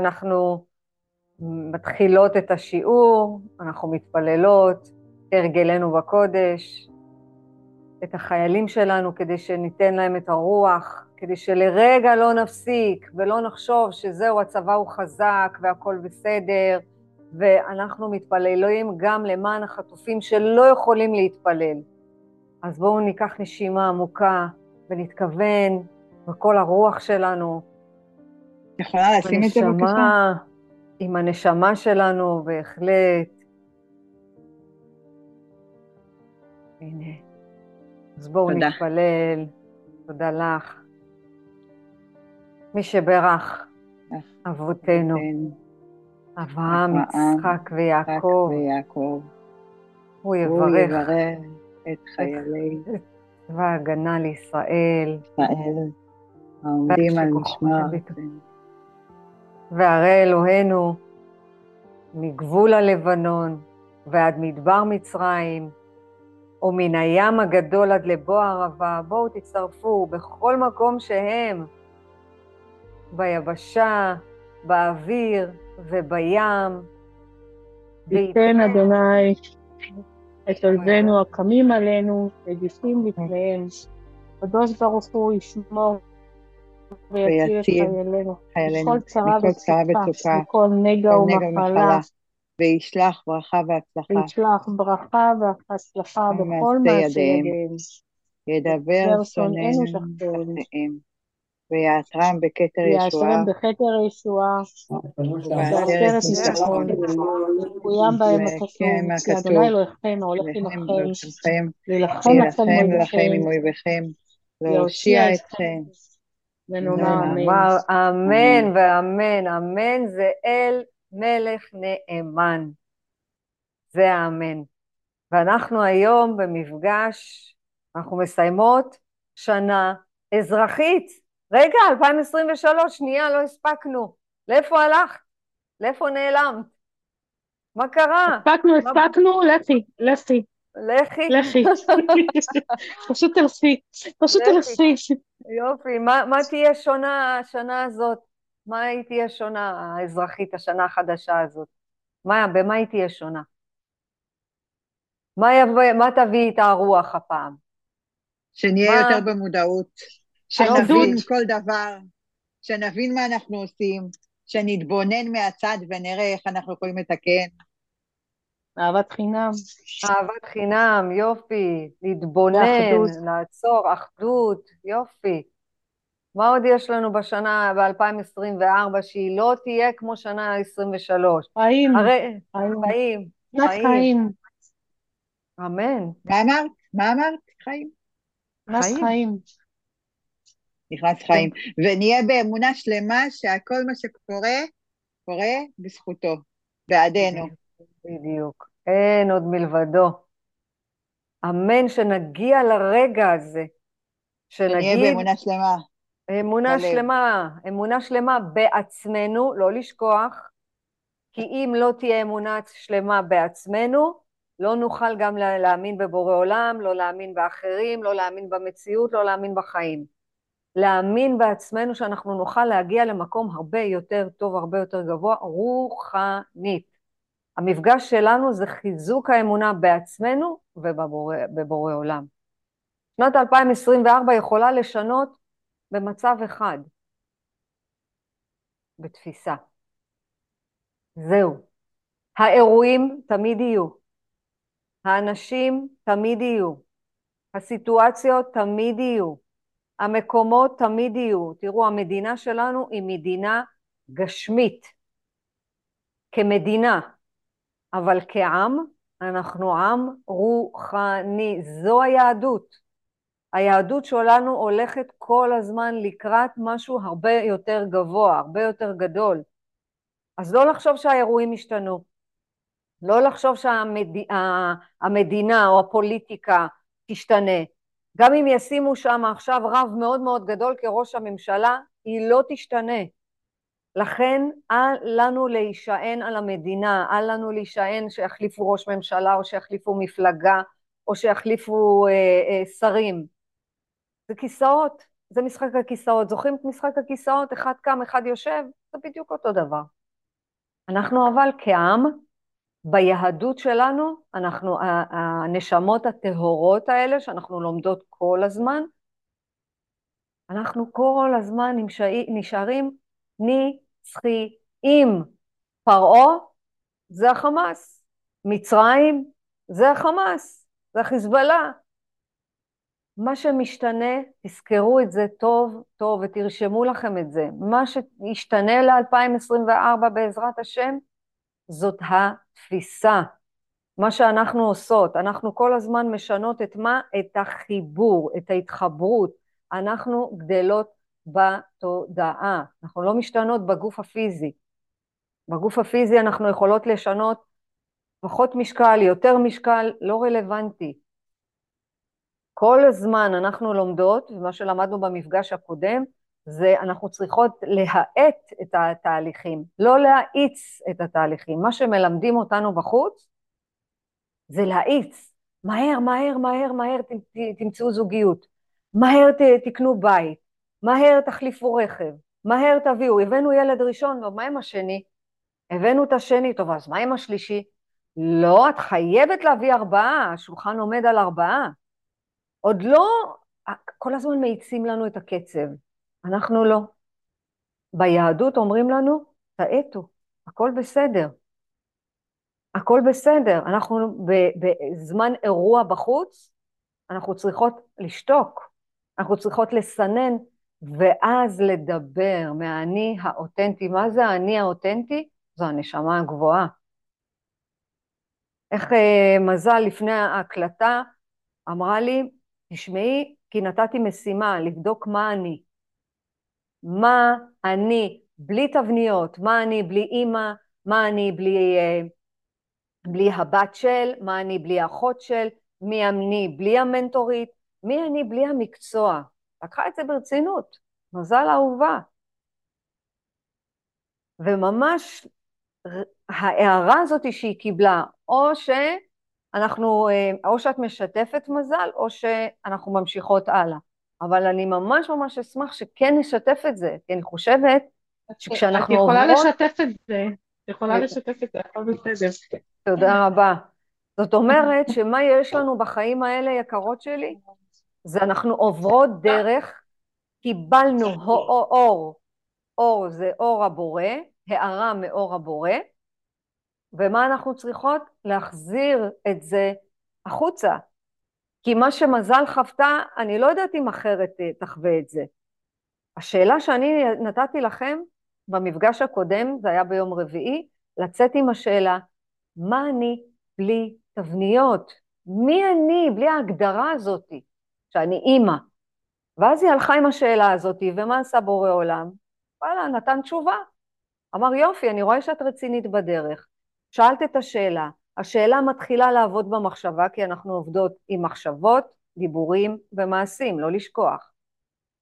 אנחנו מתחילות את השיעור, אנחנו מתפללות, הרגלנו בקודש, את החיילים שלנו כדי שניתן להם את הרוח, כדי שלרגע לא נפסיק ולא נחשוב שזהו, הצבא הוא חזק והכול בסדר, ואנחנו מתפללים גם למען החטופים שלא יכולים להתפלל. אז בואו ניקח נשימה עמוקה ונתכוון בכל הרוח שלנו. יכולה לשים את זה בבקשה? עם הנשמה שלנו, בהחלט. הנה. אז בואו תודה. נתפלל. תודה לך. מי שברך אבותינו, אברהם, יצחק ויעקב, הוא יברך את חיילי צבא ההגנה לישראל, ישראל, העומדים על משמר. והרי אלוהינו מגבול הלבנון ועד מדבר מצרים, או מן הים הגדול עד לבוא הערבה, בואו תצטרפו בכל מקום שהם, ביבשה, באוויר ובים. ייתן אדוני את אויבינו הקמים עלינו, רגיפים בפניהם. קדוש ברוך הוא ישמור ויציל את חיילינו, מכל צרה וצוקה, מכל נגע ומחלה, וישלח ברכה והצלחה. וישלח ברכה והצלחה בכל מעשה ידיהם. ידבר שונאינו שכתיהם. ויעטרם בכתר ישועה. ויעטרם בכתר ישועה. ובעטרת ניצחון. וקוים בהם הכתוב. כי אדוני אלוהיכם ההולך עמכם. להילחם לכם עם אויביכם. להושיע אתכם. ונאמר אמן. אמן ואמן. אמן זה אל מלך נאמן. זה האמן. ואנחנו היום במפגש, אנחנו מסיימות שנה אזרחית. רגע, 2023, שנייה, לא הספקנו. לאיפה הלכת? לאיפה נעלמת? מה קרה? הספקנו, הספקנו, לכי, לכי. לכי? לכי. פשוט תלכי, פשוט תלכי. יופי, מה, מה תהיה שונה השנה הזאת? מה היא תהיה שונה, האזרחית, השנה החדשה הזאת? מה, במה היא תהיה שונה? מה, יבוא, מה תביא איתה הרוח הפעם? שנהיה מה... יותר במודעות. שנבין כל דבר, שנבין מה אנחנו עושים, שנתבונן מהצד ונראה איך אנחנו יכולים לתקן. אהבת חינם. אהבת חינם, יופי. להתבונן, לעצור, אחדות, יופי. מה עוד יש לנו בשנה, ב-2024, שהיא לא תהיה כמו שנה 23? חיים. הרי, חיים. חיים. חיים. אמן. מה אמרת? מה אמרת? חיים. חיים. חיים. נכנס חיים, ונהיה באמונה שלמה שהכל מה שקורה, קורה בזכותו, בעדנו. בדיוק, אין עוד מלבדו. אמן שנגיע לרגע הזה, שנגיד... שנהיה באמונה שלמה. אמונה בלב. שלמה, אמונה שלמה בעצמנו, לא לשכוח, כי אם לא תהיה אמונה שלמה בעצמנו, לא נוכל גם להאמין בבורא עולם, לא להאמין באחרים, לא להאמין במציאות, לא להאמין בחיים. להאמין בעצמנו שאנחנו נוכל להגיע למקום הרבה יותר טוב, הרבה יותר גבוה, רוחנית. המפגש שלנו זה חיזוק האמונה בעצמנו ובבורא עולם. שנת 2024 יכולה לשנות במצב אחד, בתפיסה. זהו. האירועים תמיד יהיו, האנשים תמיד יהיו, הסיטואציות תמיד יהיו, המקומות תמיד יהיו. תראו, המדינה שלנו היא מדינה גשמית, כמדינה, אבל כעם, אנחנו עם רוחני. זו היהדות. היהדות שלנו הולכת כל הזמן לקראת משהו הרבה יותר גבוה, הרבה יותר גדול. אז לא לחשוב שהאירועים השתנו. לא לחשוב שהמדינה או הפוליטיקה תשתנה. גם אם ישימו שם עכשיו רב מאוד מאוד גדול כראש הממשלה, היא לא תשתנה. לכן אל לנו להישען על המדינה, אל לנו להישען שיחליפו ראש ממשלה או שיחליפו מפלגה או שיחליפו אה, אה, שרים. זה כיסאות, זה משחק הכיסאות. זוכרים את משחק הכיסאות? אחד קם, אחד יושב? זה בדיוק אותו דבר. אנחנו אבל כעם, ביהדות שלנו, אנחנו, הנשמות הטהורות האלה שאנחנו לומדות כל הזמן, אנחנו כל הזמן נשארים נצחיים. פרעה זה החמאס, מצרים זה החמאס, זה החיזבאללה. מה שמשתנה, תזכרו את זה טוב טוב ותרשמו לכם את זה, מה שישתנה ל-2024 בעזרת השם, זאת התפיסה. מה שאנחנו עושות, אנחנו כל הזמן משנות את מה? את החיבור, את ההתחברות. אנחנו גדלות בתודעה, אנחנו לא משתנות בגוף הפיזי. בגוף הפיזי אנחנו יכולות לשנות פחות משקל, יותר משקל, לא רלוונטי. כל הזמן אנחנו לומדות, ומה שלמדנו במפגש הקודם, זה אנחנו צריכות להאט את התהליכים, לא להאיץ את התהליכים. מה שמלמדים אותנו בחוץ זה להאיץ. מהר, מהר, מהר, מהר תמצאו זוגיות. מהר תקנו בית. מהר תחליפו רכב. מהר תביאו. הבאנו ילד ראשון, ומה עם השני? הבאנו את השני, טוב, אז מה עם השלישי? לא, את חייבת להביא ארבעה, השולחן עומד על ארבעה. עוד לא, כל הזמן מאיצים לנו את הקצב, אנחנו לא. ביהדות אומרים לנו, תאטו, הכל בסדר. הכל בסדר. אנחנו בזמן אירוע בחוץ, אנחנו צריכות לשתוק, אנחנו צריכות לסנן, ואז לדבר מהאני האותנטי. מה זה האני האותנטי? זו הנשמה הגבוהה. איך אה, מזל לפני ההקלטה אמרה לי, תשמעי, כי נתתי משימה לבדוק מה אני. מה אני בלי תבניות, מה אני בלי אימא, מה אני בלי, אה, בלי הבת של, מה אני בלי האחות של, מי אני בלי המנטורית, מי אני בלי המקצוע. לקחה את זה ברצינות, מזל אהובה. וממש ההערה הזאת שהיא קיבלה, או שאנחנו, אה, או שאת משתפת מזל, או שאנחנו ממשיכות הלאה. אבל אני ממש ממש אשמח שכן נשתף את זה, כי אני חושבת שכשאנחנו עוברות... את יכולה עוברות... לשתף את זה, את יכולה לשתף את זה, הכל בסדר. תודה רבה. זאת אומרת שמה יש לנו בחיים האלה, יקרות שלי? זה אנחנו עוברות דרך, קיבלנו אור, אור זה אור הבורא, הערה מאור הבורא, ומה אנחנו צריכות? להחזיר את זה החוצה. כי מה שמזל חוותה, אני לא יודעת אם אחרת אה, תחווה את זה. השאלה שאני נתתי לכם במפגש הקודם, זה היה ביום רביעי, לצאת עם השאלה, מה אני בלי תבניות? מי אני בלי ההגדרה הזאת, שאני אימא? ואז היא הלכה עם השאלה הזאת, ומה עשה בורא עולם? וואלה, נתן תשובה. אמר, יופי, אני רואה שאת רצינית בדרך. שאלת את השאלה, השאלה מתחילה לעבוד במחשבה, כי אנחנו עובדות עם מחשבות, דיבורים ומעשים, לא לשכוח.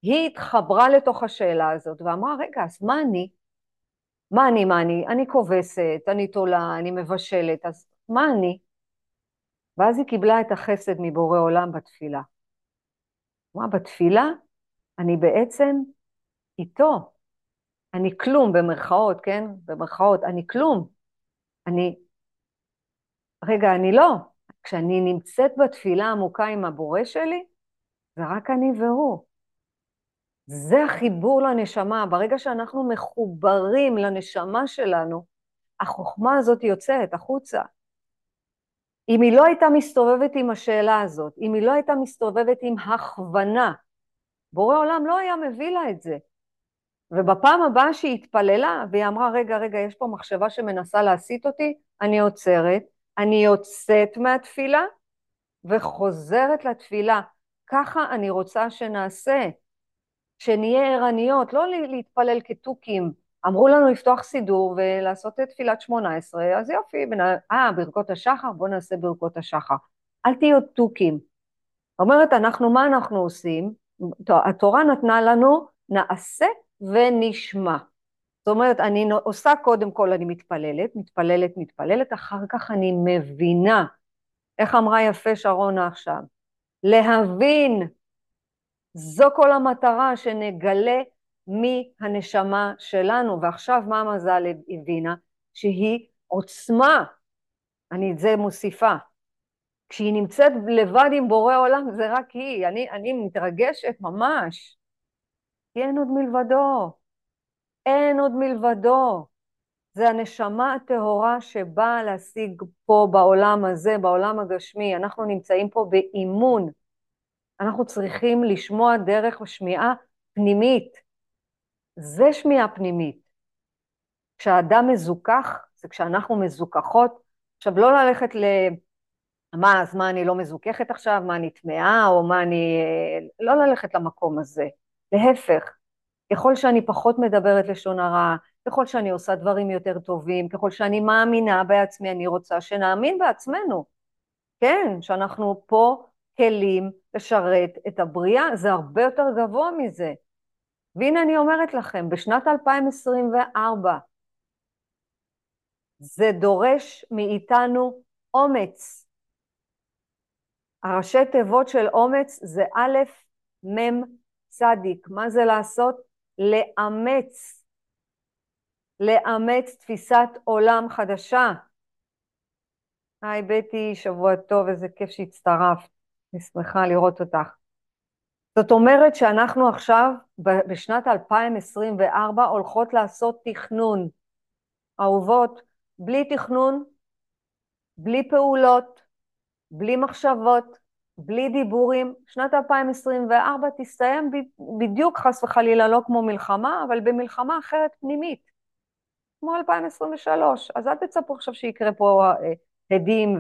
היא התחברה לתוך השאלה הזאת ואמרה, רגע, אז מה אני? מה אני, מה אני? אני כובסת, אני תולה, אני מבשלת, אז מה אני? ואז היא קיבלה את החסד מבורא עולם בתפילה. מה, בתפילה אני בעצם איתו. אני כלום, במרכאות, כן? במרכאות, אני כלום. אני, רגע, אני לא. כשאני נמצאת בתפילה עמוקה עם הבורא שלי, זה רק אני והוא. זה החיבור לנשמה. ברגע שאנחנו מחוברים לנשמה שלנו, החוכמה הזאת יוצאת החוצה. אם היא לא הייתה מסתובבת עם השאלה הזאת, אם היא לא הייתה מסתובבת עם הכוונה, בורא עולם לא היה מביא לה את זה. ובפעם הבאה שהיא התפללה, והיא אמרה, רגע, רגע, יש פה מחשבה שמנסה להסיט אותי, אני עוצרת, אני יוצאת מהתפילה וחוזרת לתפילה. ככה אני רוצה שנעשה, שנהיה ערניות, לא להתפלל כתוכים. אמרו לנו לפתוח סידור ולעשות את תפילת שמונה עשרה, אז יופי, אה, ברכות השחר, בואו נעשה ברכות השחר. אל תהיו תוכים. אומרת, אנחנו, מה אנחנו עושים? התורה נתנה לנו, נעשה ונשמע. זאת אומרת, אני עושה קודם כל, אני מתפללת, מתפללת, מתפללת, אחר כך אני מבינה. איך אמרה יפה שרונה עכשיו? להבין. זו כל המטרה, שנגלה מהנשמה שלנו. ועכשיו מה המזל הבינה? שהיא עוצמה, אני את זה מוסיפה. כשהיא נמצאת לבד עם בורא עולם, זה רק היא. אני, אני מתרגשת ממש. כי אין עוד מלבדו. אין עוד מלבדו. זה הנשמה הטהורה שבאה להשיג פה בעולם הזה, בעולם הגשמי. אנחנו נמצאים פה באימון. אנחנו צריכים לשמוע דרך שמיעה פנימית. זה שמיעה פנימית. כשהאדם מזוכח, זה כשאנחנו מזוכחות. עכשיו, לא ללכת ל... מה, אז מה אני לא מזוככת עכשיו, מה אני טמאה, או מה אני... לא ללכת למקום הזה. להפך, ככל שאני פחות מדברת לשון הרע, ככל שאני עושה דברים יותר טובים, ככל שאני מאמינה בעצמי, אני רוצה שנאמין בעצמנו. כן, שאנחנו פה כלים לשרת את הבריאה, זה הרבה יותר גבוה מזה. והנה אני אומרת לכם, בשנת 2024 זה דורש מאיתנו אומץ. הראשי תיבות של אומץ זה א', מ', צדיק. מה זה לעשות? לאמץ. לאמץ תפיסת עולם חדשה. היי בטי, שבוע טוב, איזה כיף שהצטרפת. אני שמחה לראות אותך. זאת אומרת שאנחנו עכשיו, בשנת 2024, הולכות לעשות תכנון. אהובות, בלי תכנון, בלי פעולות, בלי מחשבות, בלי דיבורים, שנת 2024 תסתיים בדיוק חס וחלילה לא כמו מלחמה, אבל במלחמה אחרת פנימית, כמו 2023. אז אל תצפו עכשיו שיקרה פה אה, הדים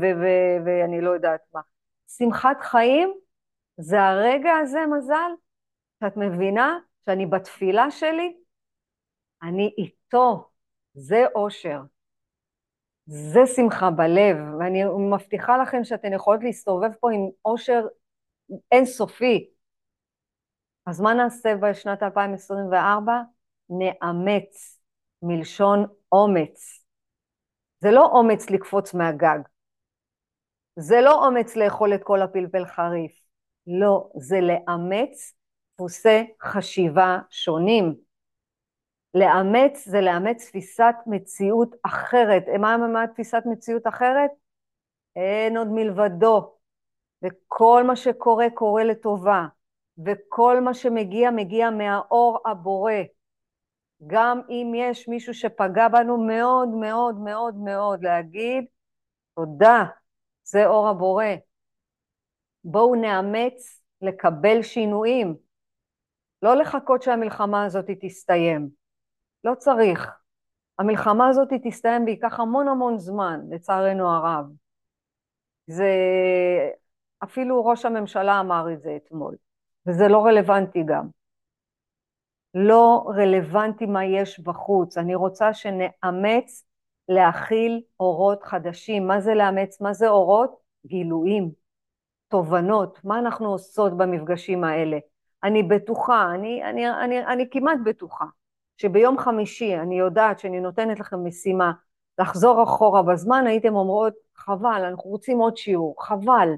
ואני לא יודעת מה. שמחת חיים זה הרגע הזה, מזל, שאת מבינה שאני בתפילה שלי, אני איתו, זה אושר. זה שמחה בלב, ואני מבטיחה לכם שאתן יכולות להסתובב פה עם אושר אינסופי. אז מה נעשה בשנת 2024? נאמץ, מלשון אומץ. זה לא אומץ לקפוץ מהגג. זה לא אומץ לאכול את כל הפלפל חריף. לא, זה לאמץ דפוסי חשיבה שונים. לאמץ זה לאמץ תפיסת מציאות אחרת. מה, מה תפיסת מציאות אחרת? אין עוד מלבדו, וכל מה שקורה קורה לטובה, וכל מה שמגיע מגיע מהאור הבורא. גם אם יש מישהו שפגע בנו מאוד מאוד מאוד מאוד, להגיד תודה, זה אור הבורא. בואו נאמץ לקבל שינויים, לא לחכות שהמלחמה הזאת תסתיים. לא צריך. המלחמה הזאת תסתיים וייקח המון המון זמן, לצערנו הרב. זה... אפילו ראש הממשלה אמר את זה אתמול, וזה לא רלוונטי גם. לא רלוונטי מה יש בחוץ. אני רוצה שנאמץ להכיל אורות חדשים. מה זה לאמץ? מה זה אורות? גילויים, תובנות. מה אנחנו עושות במפגשים האלה? אני בטוחה, אני, אני, אני, אני כמעט בטוחה, שביום חמישי אני יודעת שאני נותנת לכם משימה לחזור אחורה בזמן, הייתם אומרות, חבל, אנחנו רוצים עוד שיעור, חבל.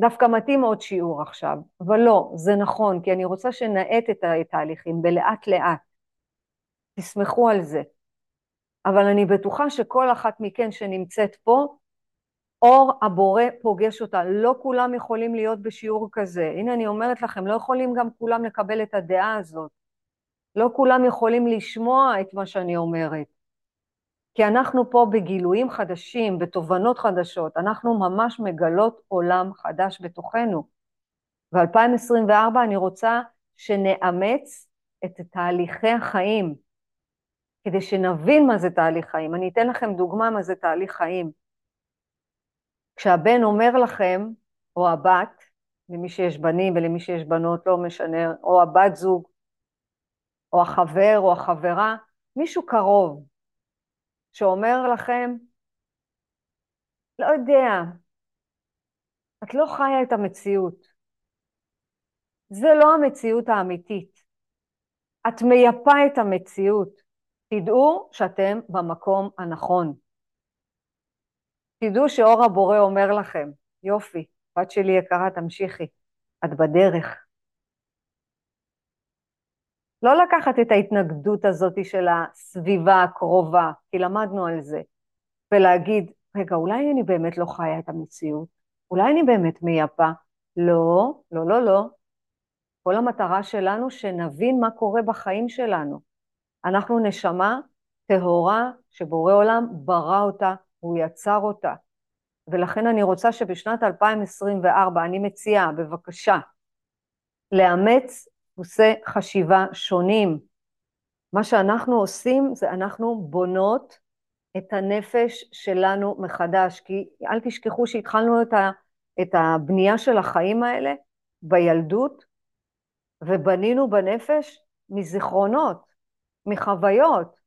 דווקא מתאים עוד שיעור עכשיו, אבל לא, זה נכון, כי אני רוצה שנאט את התהליכים בלאט לאט. תסמכו על זה. אבל אני בטוחה שכל אחת מכן שנמצאת פה, אור הבורא פוגש אותה. לא כולם יכולים להיות בשיעור כזה. הנה אני אומרת לכם, לא יכולים גם כולם לקבל את הדעה הזאת. לא כולם יכולים לשמוע את מה שאני אומרת. כי אנחנו פה בגילויים חדשים, בתובנות חדשות, אנחנו ממש מגלות עולם חדש בתוכנו. ב-2024 אני רוצה שנאמץ את תהליכי החיים, כדי שנבין מה זה תהליך חיים. אני אתן לכם דוגמה מה זה תהליך חיים. כשהבן אומר לכם, או הבת, למי שיש בנים ולמי שיש בנות, לא משנה, או הבת זוג, או החבר או החברה, מישהו קרוב, שאומר לכם, לא יודע, את לא חיה את המציאות. זה לא המציאות האמיתית. את מייפה את המציאות. תדעו שאתם במקום הנכון. תדעו שאור הבורא אומר לכם, יופי, בת שלי יקרה, תמשיכי, את בדרך. לא לקחת את ההתנגדות הזאת של הסביבה הקרובה, כי למדנו על זה, ולהגיד, רגע, אולי אני באמת לא חיה את המציאות, אולי אני באמת מייפה. לא, לא, לא, לא. כל המטרה שלנו שנבין מה קורה בחיים שלנו. אנחנו נשמה טהורה שבורא עולם ברא אותה, הוא יצר אותה. ולכן אני רוצה שבשנת 2024, אני מציעה, בבקשה, לאמץ דפוסי חשיבה שונים. מה שאנחנו עושים זה אנחנו בונות את הנפש שלנו מחדש, כי אל תשכחו שהתחלנו את, ה, את הבנייה של החיים האלה בילדות, ובנינו בנפש מזיכרונות, מחוויות,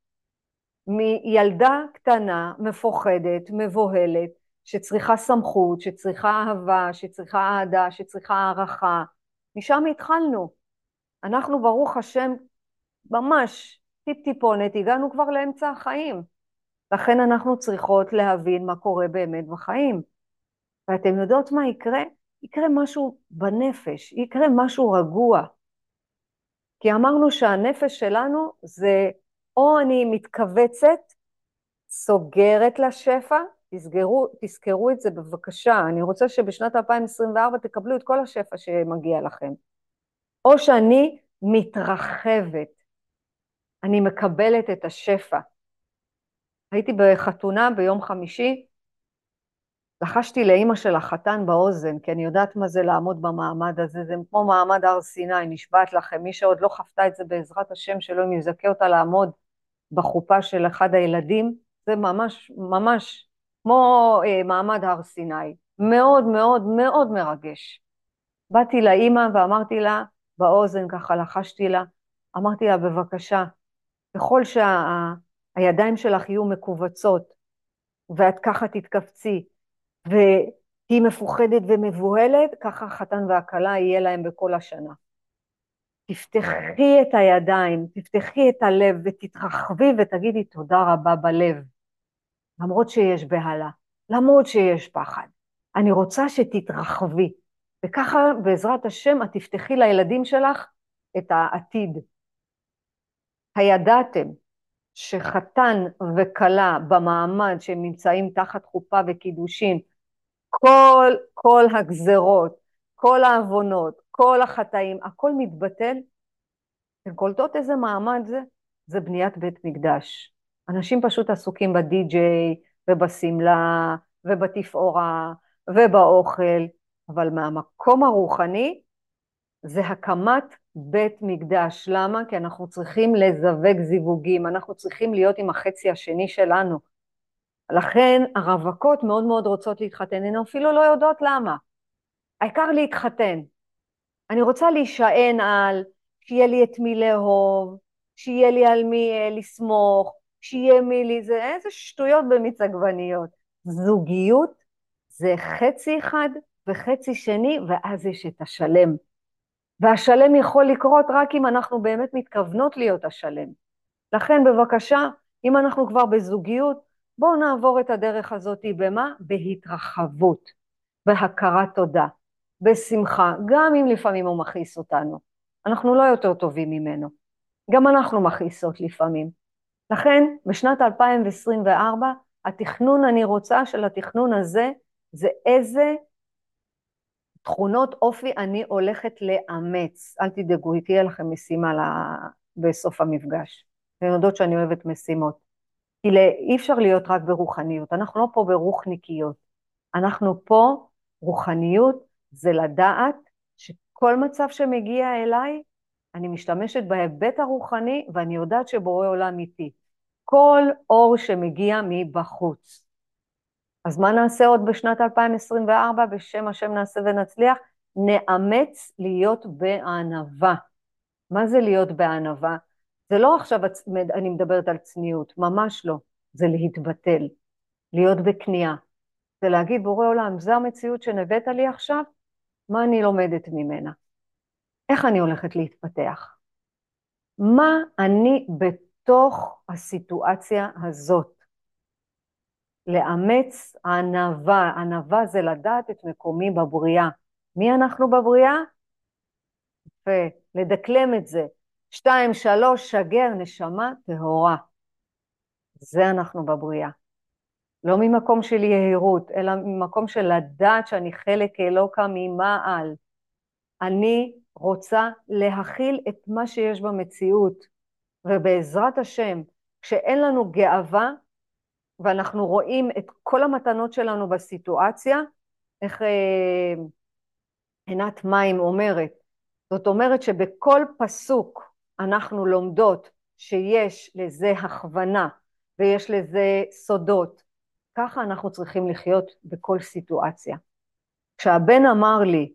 מילדה קטנה, מפוחדת, מבוהלת, שצריכה סמכות, שצריכה אהבה, שצריכה אהדה, שצריכה הערכה. משם התחלנו. אנחנו, ברוך השם, ממש טיפ-טיפונת, הגענו כבר לאמצע החיים. לכן אנחנו צריכות להבין מה קורה באמת בחיים. ואתם יודעות מה יקרה? יקרה משהו בנפש, יקרה משהו רגוע. כי אמרנו שהנפש שלנו זה או אני מתכווצת, סוגרת לשפע, תסגרו, תזכרו את זה בבקשה, אני רוצה שבשנת 2024 תקבלו את כל השפע שמגיע לכם. או שאני מתרחבת, אני מקבלת את השפע. הייתי בחתונה ביום חמישי, לחשתי לאימא של החתן באוזן, כי אני יודעת מה זה לעמוד במעמד הזה, זה כמו מעמד הר סיני, נשבעת לכם, מי שעוד לא חוותה את זה בעזרת השם שלו, אם יזכה אותה לעמוד בחופה של אחד הילדים, זה ממש, ממש כמו אה, מעמד הר סיני, מאוד מאוד מאוד מרגש. באתי לאימא ואמרתי לה, באוזן ככה לחשתי לה, אמרתי לה, בבקשה, ככל שהידיים שה, שלך יהיו מכווצות, ואת ככה תתכווצי, והיא מפוחדת ומבוהלת, ככה החתן והכלה יהיה להם בכל השנה. תפתחי את הידיים, תפתחי את הלב ותתרחבי ותגידי תודה רבה בלב, למרות שיש בהלה, למרות שיש פחד. אני רוצה שתתרחבי, וככה בעזרת השם את תפתחי לילדים שלך את העתיד. הידעתם שחתן וכלה במעמד שהם נמצאים תחת חופה וקידושין, כל, כל הגזרות, כל העוונות, כל החטאים, הכל מתבטל. אתן קולטות איזה מעמד זה? זה בניית בית מקדש. אנשים פשוט עסוקים בדי-ג'יי ובשמלה ובתפאורה ובאוכל, אבל מהמקום הרוחני זה הקמת בית מקדש. למה? כי אנחנו צריכים לזווג זיווגים, אנחנו צריכים להיות עם החצי השני שלנו. לכן הרווקות מאוד מאוד רוצות להתחתן, הן אפילו לא יודעות למה. העיקר להתחתן. אני רוצה להישען על, שיהיה לי את מי לאהוב, שיהיה לי על מי אה, לסמוך, שיהיה מי לי, זה איזה שטויות במיץ עגבניות. זוגיות זה חצי אחד וחצי שני, ואז יש את השלם. והשלם יכול לקרות רק אם אנחנו באמת מתכוונות להיות השלם. לכן בבקשה, אם אנחנו כבר בזוגיות, בואו נעבור את הדרך הזאת במה? בהתרחבות, בהכרת תודה. בשמחה, גם אם לפעמים הוא מכעיס אותנו. אנחנו לא יותר טובים ממנו. גם אנחנו מכעיסות לפעמים. לכן, בשנת 2024, התכנון, אני רוצה של התכנון הזה, זה איזה תכונות אופי אני הולכת לאמץ. אל תדאגו, היא תהיה לכם משימה לה... בסוף המפגש. אתן יודעות שאני אוהבת משימות. כי אי אפשר להיות רק ברוחניות, אנחנו לא פה ברוחניקיות. אנחנו פה רוחניות זה לדעת שכל מצב שמגיע אליי, אני משתמשת בהיבט הרוחני ואני יודעת שבורא עולם איתי. כל אור שמגיע מבחוץ. אז מה נעשה עוד בשנת 2024? בשם השם נעשה ונצליח? נאמץ להיות בענווה. מה זה להיות בענווה? זה לא עכשיו אני מדברת על צניעות, ממש לא. זה להתבטל, להיות בכניעה. זה להגיד, בורא עולם, זו המציאות שנבאת לי עכשיו, מה אני לומדת ממנה? איך אני הולכת להתפתח? מה אני בתוך הסיטואציה הזאת? לאמץ ענווה, ענווה זה לדעת את מקומי בבריאה. מי אנחנו בבריאה? ולדקלם את זה. שתיים, שלוש, שגר, נשמה טהורה. זה אנחנו בבריאה. לא ממקום של יהירות, אלא ממקום של לדעת שאני חלק אלוקה ממעל. אני רוצה להכיל את מה שיש במציאות, ובעזרת השם, כשאין לנו גאווה, ואנחנו רואים את כל המתנות שלנו בסיטואציה, איך אה, עינת מים אומרת, זאת אומרת שבכל פסוק אנחנו לומדות שיש לזה הכוונה ויש לזה סודות. ככה אנחנו צריכים לחיות בכל סיטואציה. כשהבן אמר לי,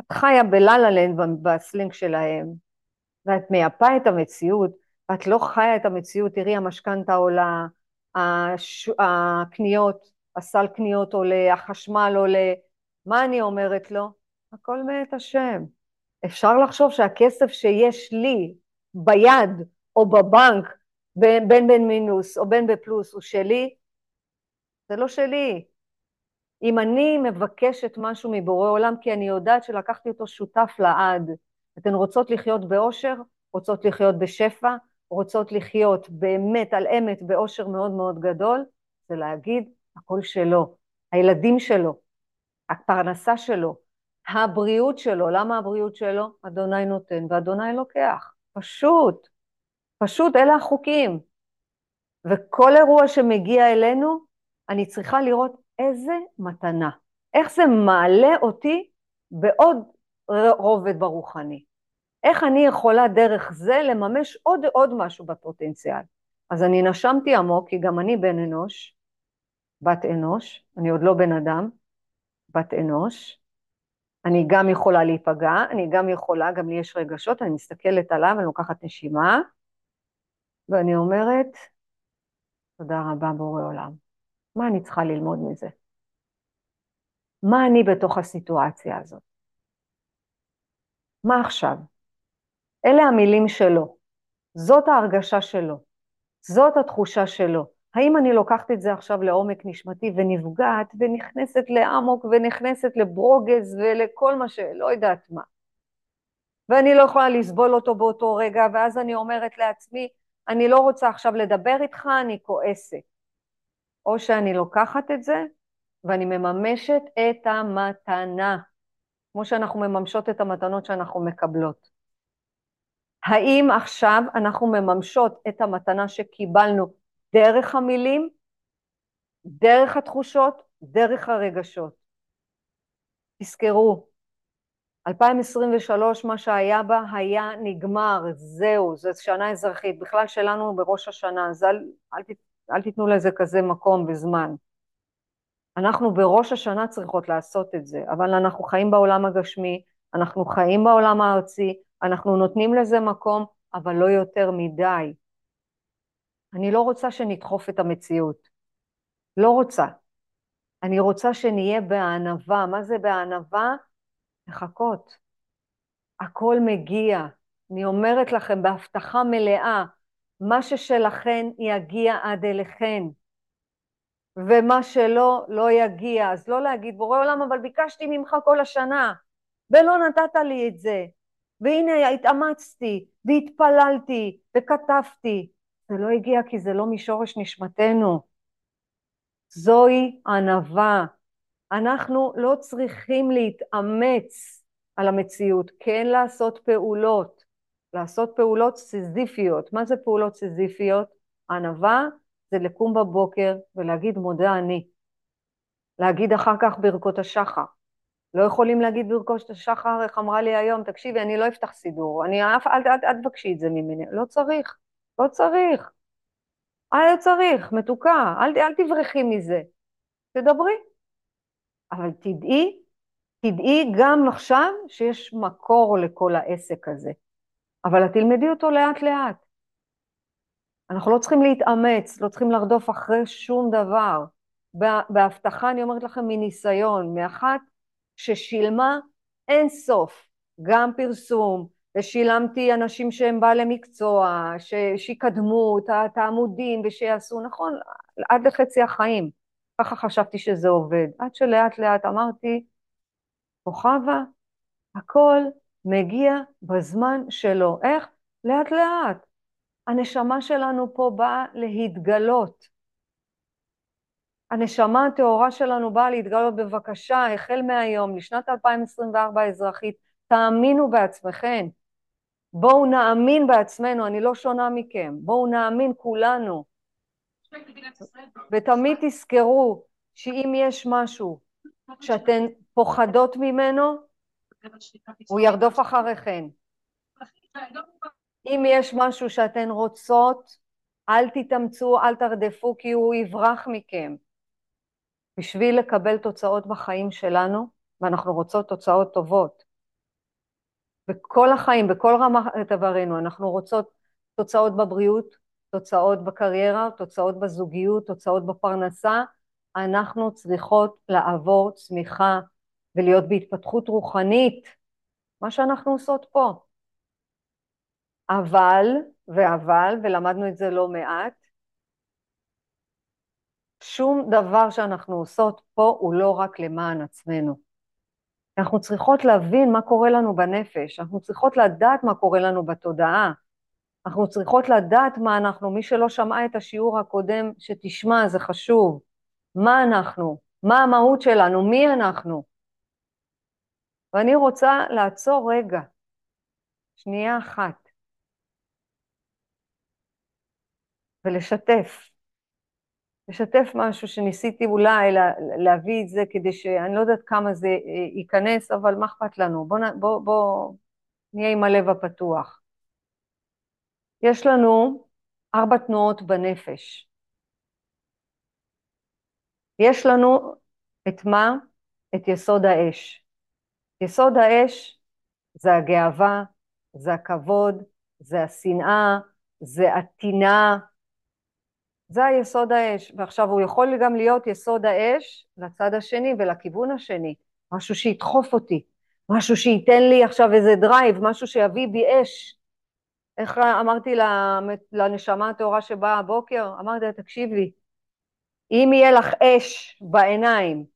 את חיה בלה לנד בסלינג שלהם, ואת מייפה את המציאות, ואת לא חיה את המציאות, תראי המשכנתה עולה, הש... הקניות, הסל קניות עולה, החשמל עולה, מה אני אומרת לו? הכל מאת השם. אפשר לחשוב שהכסף שיש לי ביד או בבנק, בין בין מינוס או בין בפלוס, הוא שלי? זה לא שלי. אם אני מבקשת משהו מבורא עולם, כי אני יודעת שלקחתי אותו שותף לעד, אתן רוצות לחיות באושר, רוצות לחיות בשפע, רוצות לחיות באמת על אמת באושר מאוד מאוד גדול, זה להגיד הכל שלו, הילדים שלו, הפרנסה שלו, הבריאות שלו, למה הבריאות שלו? אדוני נותן ואדוני לוקח, פשוט, פשוט אלה החוקים. וכל אירוע שמגיע אלינו, אני צריכה לראות איזה מתנה, איך זה מעלה אותי בעוד רובד ברוחני. איך אני יכולה דרך זה לממש עוד עוד משהו בפוטנציאל. אז אני נשמתי עמוק, כי גם אני בן אנוש, בת אנוש, אני עוד לא בן אדם, בת אנוש, אני גם יכולה להיפגע, אני גם יכולה, גם לי יש רגשות, אני מסתכלת עליו, אני לוקחת נשימה, ואני אומרת, תודה רבה בורא עולם. מה אני צריכה ללמוד מזה? מה אני בתוך הסיטואציה הזאת? מה עכשיו? אלה המילים שלו, זאת ההרגשה שלו, זאת התחושה שלו. האם אני לוקחת את זה עכשיו לעומק נשמתי ונפגעת ונכנסת לעמוק ונכנסת לברוגז ולכל מה שלא יודעת מה. ואני לא יכולה לסבול אותו באותו רגע, ואז אני אומרת לעצמי, אני לא רוצה עכשיו לדבר איתך, אני כועסת. או שאני לוקחת את זה ואני מממשת את המתנה, כמו שאנחנו מממשות את המתנות שאנחנו מקבלות. האם עכשיו אנחנו מממשות את המתנה שקיבלנו דרך המילים, דרך התחושות, דרך הרגשות? תזכרו, 2023, מה שהיה בה היה נגמר, זהו, זו שנה אזרחית, בכלל שלנו בראש השנה, אז אל, אל, אל תיתנו לזה כזה מקום וזמן. אנחנו בראש השנה צריכות לעשות את זה, אבל אנחנו חיים בעולם הגשמי, אנחנו חיים בעולם הארצי, אנחנו נותנים לזה מקום, אבל לא יותר מדי. אני לא רוצה שנדחוף את המציאות. לא רוצה. אני רוצה שנהיה בענווה. מה זה בענווה? לחכות. הכל מגיע. אני אומרת לכם בהבטחה מלאה, מה ששלכן יגיע עד אליכן, ומה שלא, לא יגיע. אז לא להגיד, בורא עולם, אבל ביקשתי ממך כל השנה, ולא נתת לי את זה. והנה התאמצתי, והתפללתי, וכתבתי. זה לא הגיע כי זה לא משורש נשמתנו. זוהי ענווה. אנחנו לא צריכים להתאמץ על המציאות, כן לעשות פעולות, לעשות פעולות סיזיפיות. מה זה פעולות סיזיפיות? ענווה זה לקום בבוקר ולהגיד מודה אני. להגיד אחר כך ברכות השחר. לא יכולים להגיד ברכות השחר, איך אמרה לי היום, תקשיבי, אני לא אפתח סידור, אני אף, אל, תבקשי את זה ממני, לא צריך, לא צריך. אל צריך, מתוקה, אל, אל תברחי מזה, תדברי. אבל תדעי, תדעי גם עכשיו שיש מקור לכל העסק הזה, אבל את תלמדי אותו לאט לאט. אנחנו לא צריכים להתאמץ, לא צריכים לרדוף אחרי שום דבר. בהבטחה אני אומרת לכם מניסיון, מאחת ששילמה אין סוף, גם פרסום, ושילמתי אנשים שהם בעלי מקצוע, ש, שיקדמו את העמודים ושיעשו, נכון, עד לחצי החיים. ככה חשבתי שזה עובד. עד שלאט לאט אמרתי, כוכבה, הכל מגיע בזמן שלו. איך? לאט לאט. הנשמה שלנו פה באה להתגלות. הנשמה הטהורה שלנו באה להתגלות בבקשה, החל מהיום, לשנת 2024 האזרחית, תאמינו בעצמכם. בואו נאמין בעצמנו, אני לא שונה מכם. בואו נאמין כולנו. ותמיד תזכרו שאם יש משהו שאתן פוחדות ממנו, הוא ירדוף אחריכן. אם יש משהו שאתן רוצות, אל תתאמצו, אל תרדפו, כי הוא יברח מכם. בשביל לקבל תוצאות בחיים שלנו, ואנחנו רוצות תוצאות טובות. בכל החיים, בכל רמת עברנו, אנחנו רוצות תוצאות בבריאות, תוצאות בקריירה, תוצאות בזוגיות, תוצאות בפרנסה, אנחנו צריכות לעבור צמיחה ולהיות בהתפתחות רוחנית, מה שאנחנו עושות פה. אבל, ואבל, ולמדנו את זה לא מעט, שום דבר שאנחנו עושות פה הוא לא רק למען עצמנו. אנחנו צריכות להבין מה קורה לנו בנפש, אנחנו צריכות לדעת מה קורה לנו בתודעה, אנחנו צריכות לדעת מה אנחנו, מי שלא שמעה את השיעור הקודם, שתשמע, זה חשוב. מה אנחנו? מה המהות שלנו? מי אנחנו? ואני רוצה לעצור רגע, שנייה אחת, ולשתף. לשתף משהו שניסיתי אולי לה, להביא את זה כדי שאני לא יודעת כמה זה אה, ייכנס, אבל מה אכפת לנו? בואו בוא, בוא נהיה עם הלב הפתוח. יש לנו ארבע תנועות בנפש. יש לנו את מה? את יסוד האש. יסוד האש זה הגאווה, זה הכבוד, זה השנאה, זה הטינה, זה היסוד האש. ועכשיו הוא יכול גם להיות יסוד האש לצד השני ולכיוון השני, משהו שידחוף אותי, משהו שייתן לי עכשיו איזה drive, משהו שיביא בי אש. איך אמרתי לנשמה הטהורה שבאה הבוקר? אמרתי לה, תקשיבי, אם יהיה לך אש בעיניים,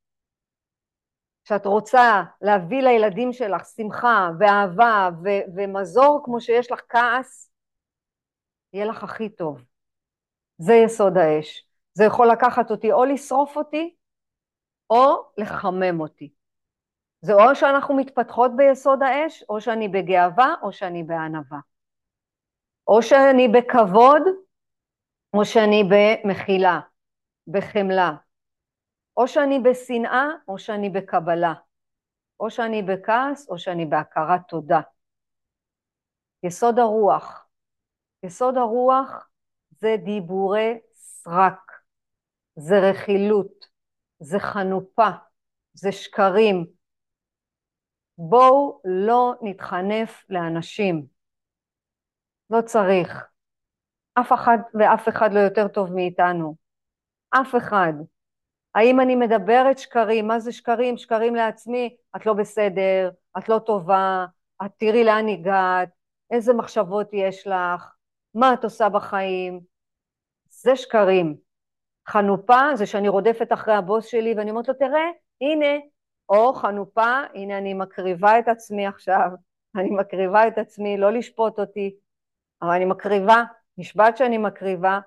שאת רוצה להביא לילדים שלך שמחה ואהבה ו- ומזור כמו שיש לך כעס, יהיה לך הכי טוב. זה יסוד האש. זה יכול לקחת אותי או לשרוף אותי, או לחמם אותי. זה או שאנחנו מתפתחות ביסוד האש, או שאני בגאווה, או שאני בענווה. או שאני בכבוד, או שאני במחילה, בחמלה. או שאני בשנאה, או שאני בקבלה. או שאני בכעס, או שאני בהכרת תודה. יסוד הרוח. יסוד הרוח זה דיבורי סרק, זה רכילות, זה חנופה, זה שקרים. בואו לא נתחנף לאנשים. לא צריך. אף אחד ואף אחד לא יותר טוב מאיתנו. אף אחד. האם אני מדברת שקרים? מה זה שקרים? שקרים לעצמי, את לא בסדר, את לא טובה, את תראי לאן הגעת, איזה מחשבות יש לך, מה את עושה בחיים? זה שקרים. חנופה זה שאני רודפת אחרי הבוס שלי ואני אומרת לו, תראה, הנה, או חנופה, הנה אני מקריבה את עצמי עכשיו, אני מקריבה את עצמי, לא לשפוט אותי, אבל אני מקריבה, נשבעת שאני מקריבה,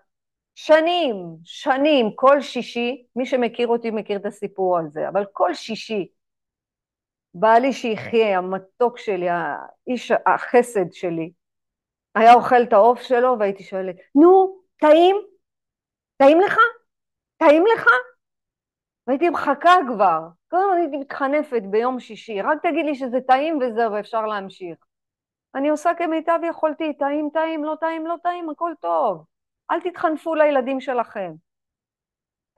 שנים, שנים, כל שישי, מי שמכיר אותי מכיר את הסיפור על זה, אבל כל שישי, בעלי שיחיה, המתוק שלי, האיש החסד שלי, היה אוכל את העוף שלו והייתי שואלת, נו, טעים? טעים לך? טעים לך? והייתי מחכה כבר, כל הזמן הייתי מתחנפת ביום שישי, רק תגיד לי שזה טעים וזהו, ואפשר להמשיך. אני עושה כמיטב יכולתי, טעים, טעים, לא טעים, לא טעים, הכל טוב. אל תתחנפו לילדים שלכם.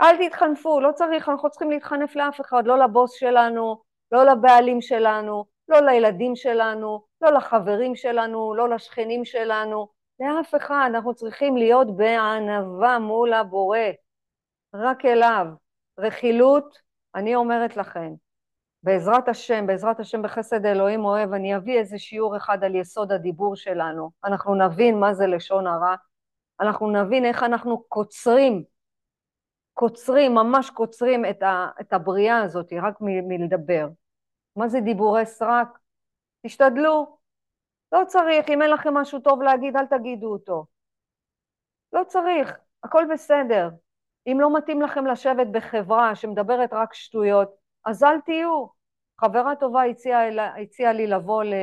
אל תתחנפו, לא צריך, אנחנו צריכים להתחנף לאף אחד, לא לבוס שלנו, לא לבעלים שלנו, לא לילדים שלנו, לא לחברים שלנו, לא לשכנים שלנו, לאף אחד, אנחנו צריכים להיות בענווה מול הבורא, רק אליו. רכילות, אני אומרת לכם, בעזרת השם, בעזרת השם בחסד אלוהים אוהב, אני אביא איזה שיעור אחד על יסוד הדיבור שלנו. אנחנו נבין מה זה לשון הרע, אנחנו נבין איך אנחנו קוצרים, קוצרים, ממש קוצרים את, ה, את הבריאה הזאת, רק מ, מלדבר. מה זה דיבורי סרק? תשתדלו. לא צריך, אם אין לכם משהו טוב להגיד, אל תגידו אותו. לא צריך, הכל בסדר. אם לא מתאים לכם לשבת בחברה שמדברת רק שטויות, אז אל תהיו. חברה טובה הציעה, הציע לי לבוא ל...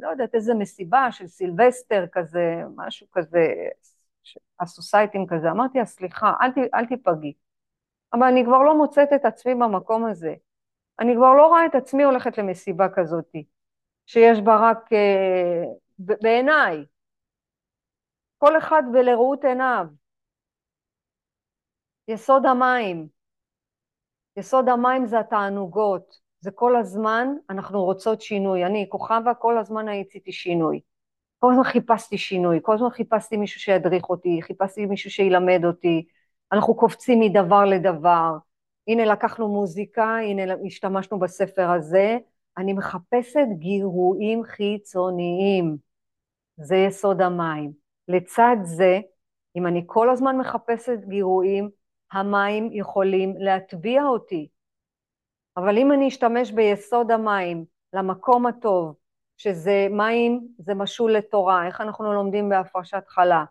לא יודעת, איזה מסיבה של סילבסטר כזה, משהו כזה, הסוסייטים כזה. אמרתי לה, סליחה, אל, ת, אל תיפגעי. אבל אני כבר לא מוצאת את עצמי במקום הזה. אני כבר לא רואה את עצמי הולכת למסיבה כזאת, שיש בה רק, אה, בעיניי, כל אחד ולראות עיניו. יסוד המים. יסוד המים זה התענוגות, זה כל הזמן אנחנו רוצות שינוי. אני, כוכבה, כל הזמן הייתי שינוי. כל הזמן חיפשתי שינוי, כל הזמן חיפשתי מישהו שידריך אותי, חיפשתי מישהו שילמד אותי. אנחנו קופצים מדבר לדבר. הנה לקחנו מוזיקה, הנה השתמשנו בספר הזה. אני מחפשת גירויים חיצוניים. זה יסוד המים. לצד זה, אם אני כל הזמן מחפשת גירויים, המים יכולים להטביע אותי. אבל אם אני אשתמש ביסוד המים למקום הטוב, שזה מים, זה משול לתורה, איך אנחנו לומדים בהפרשת חלה?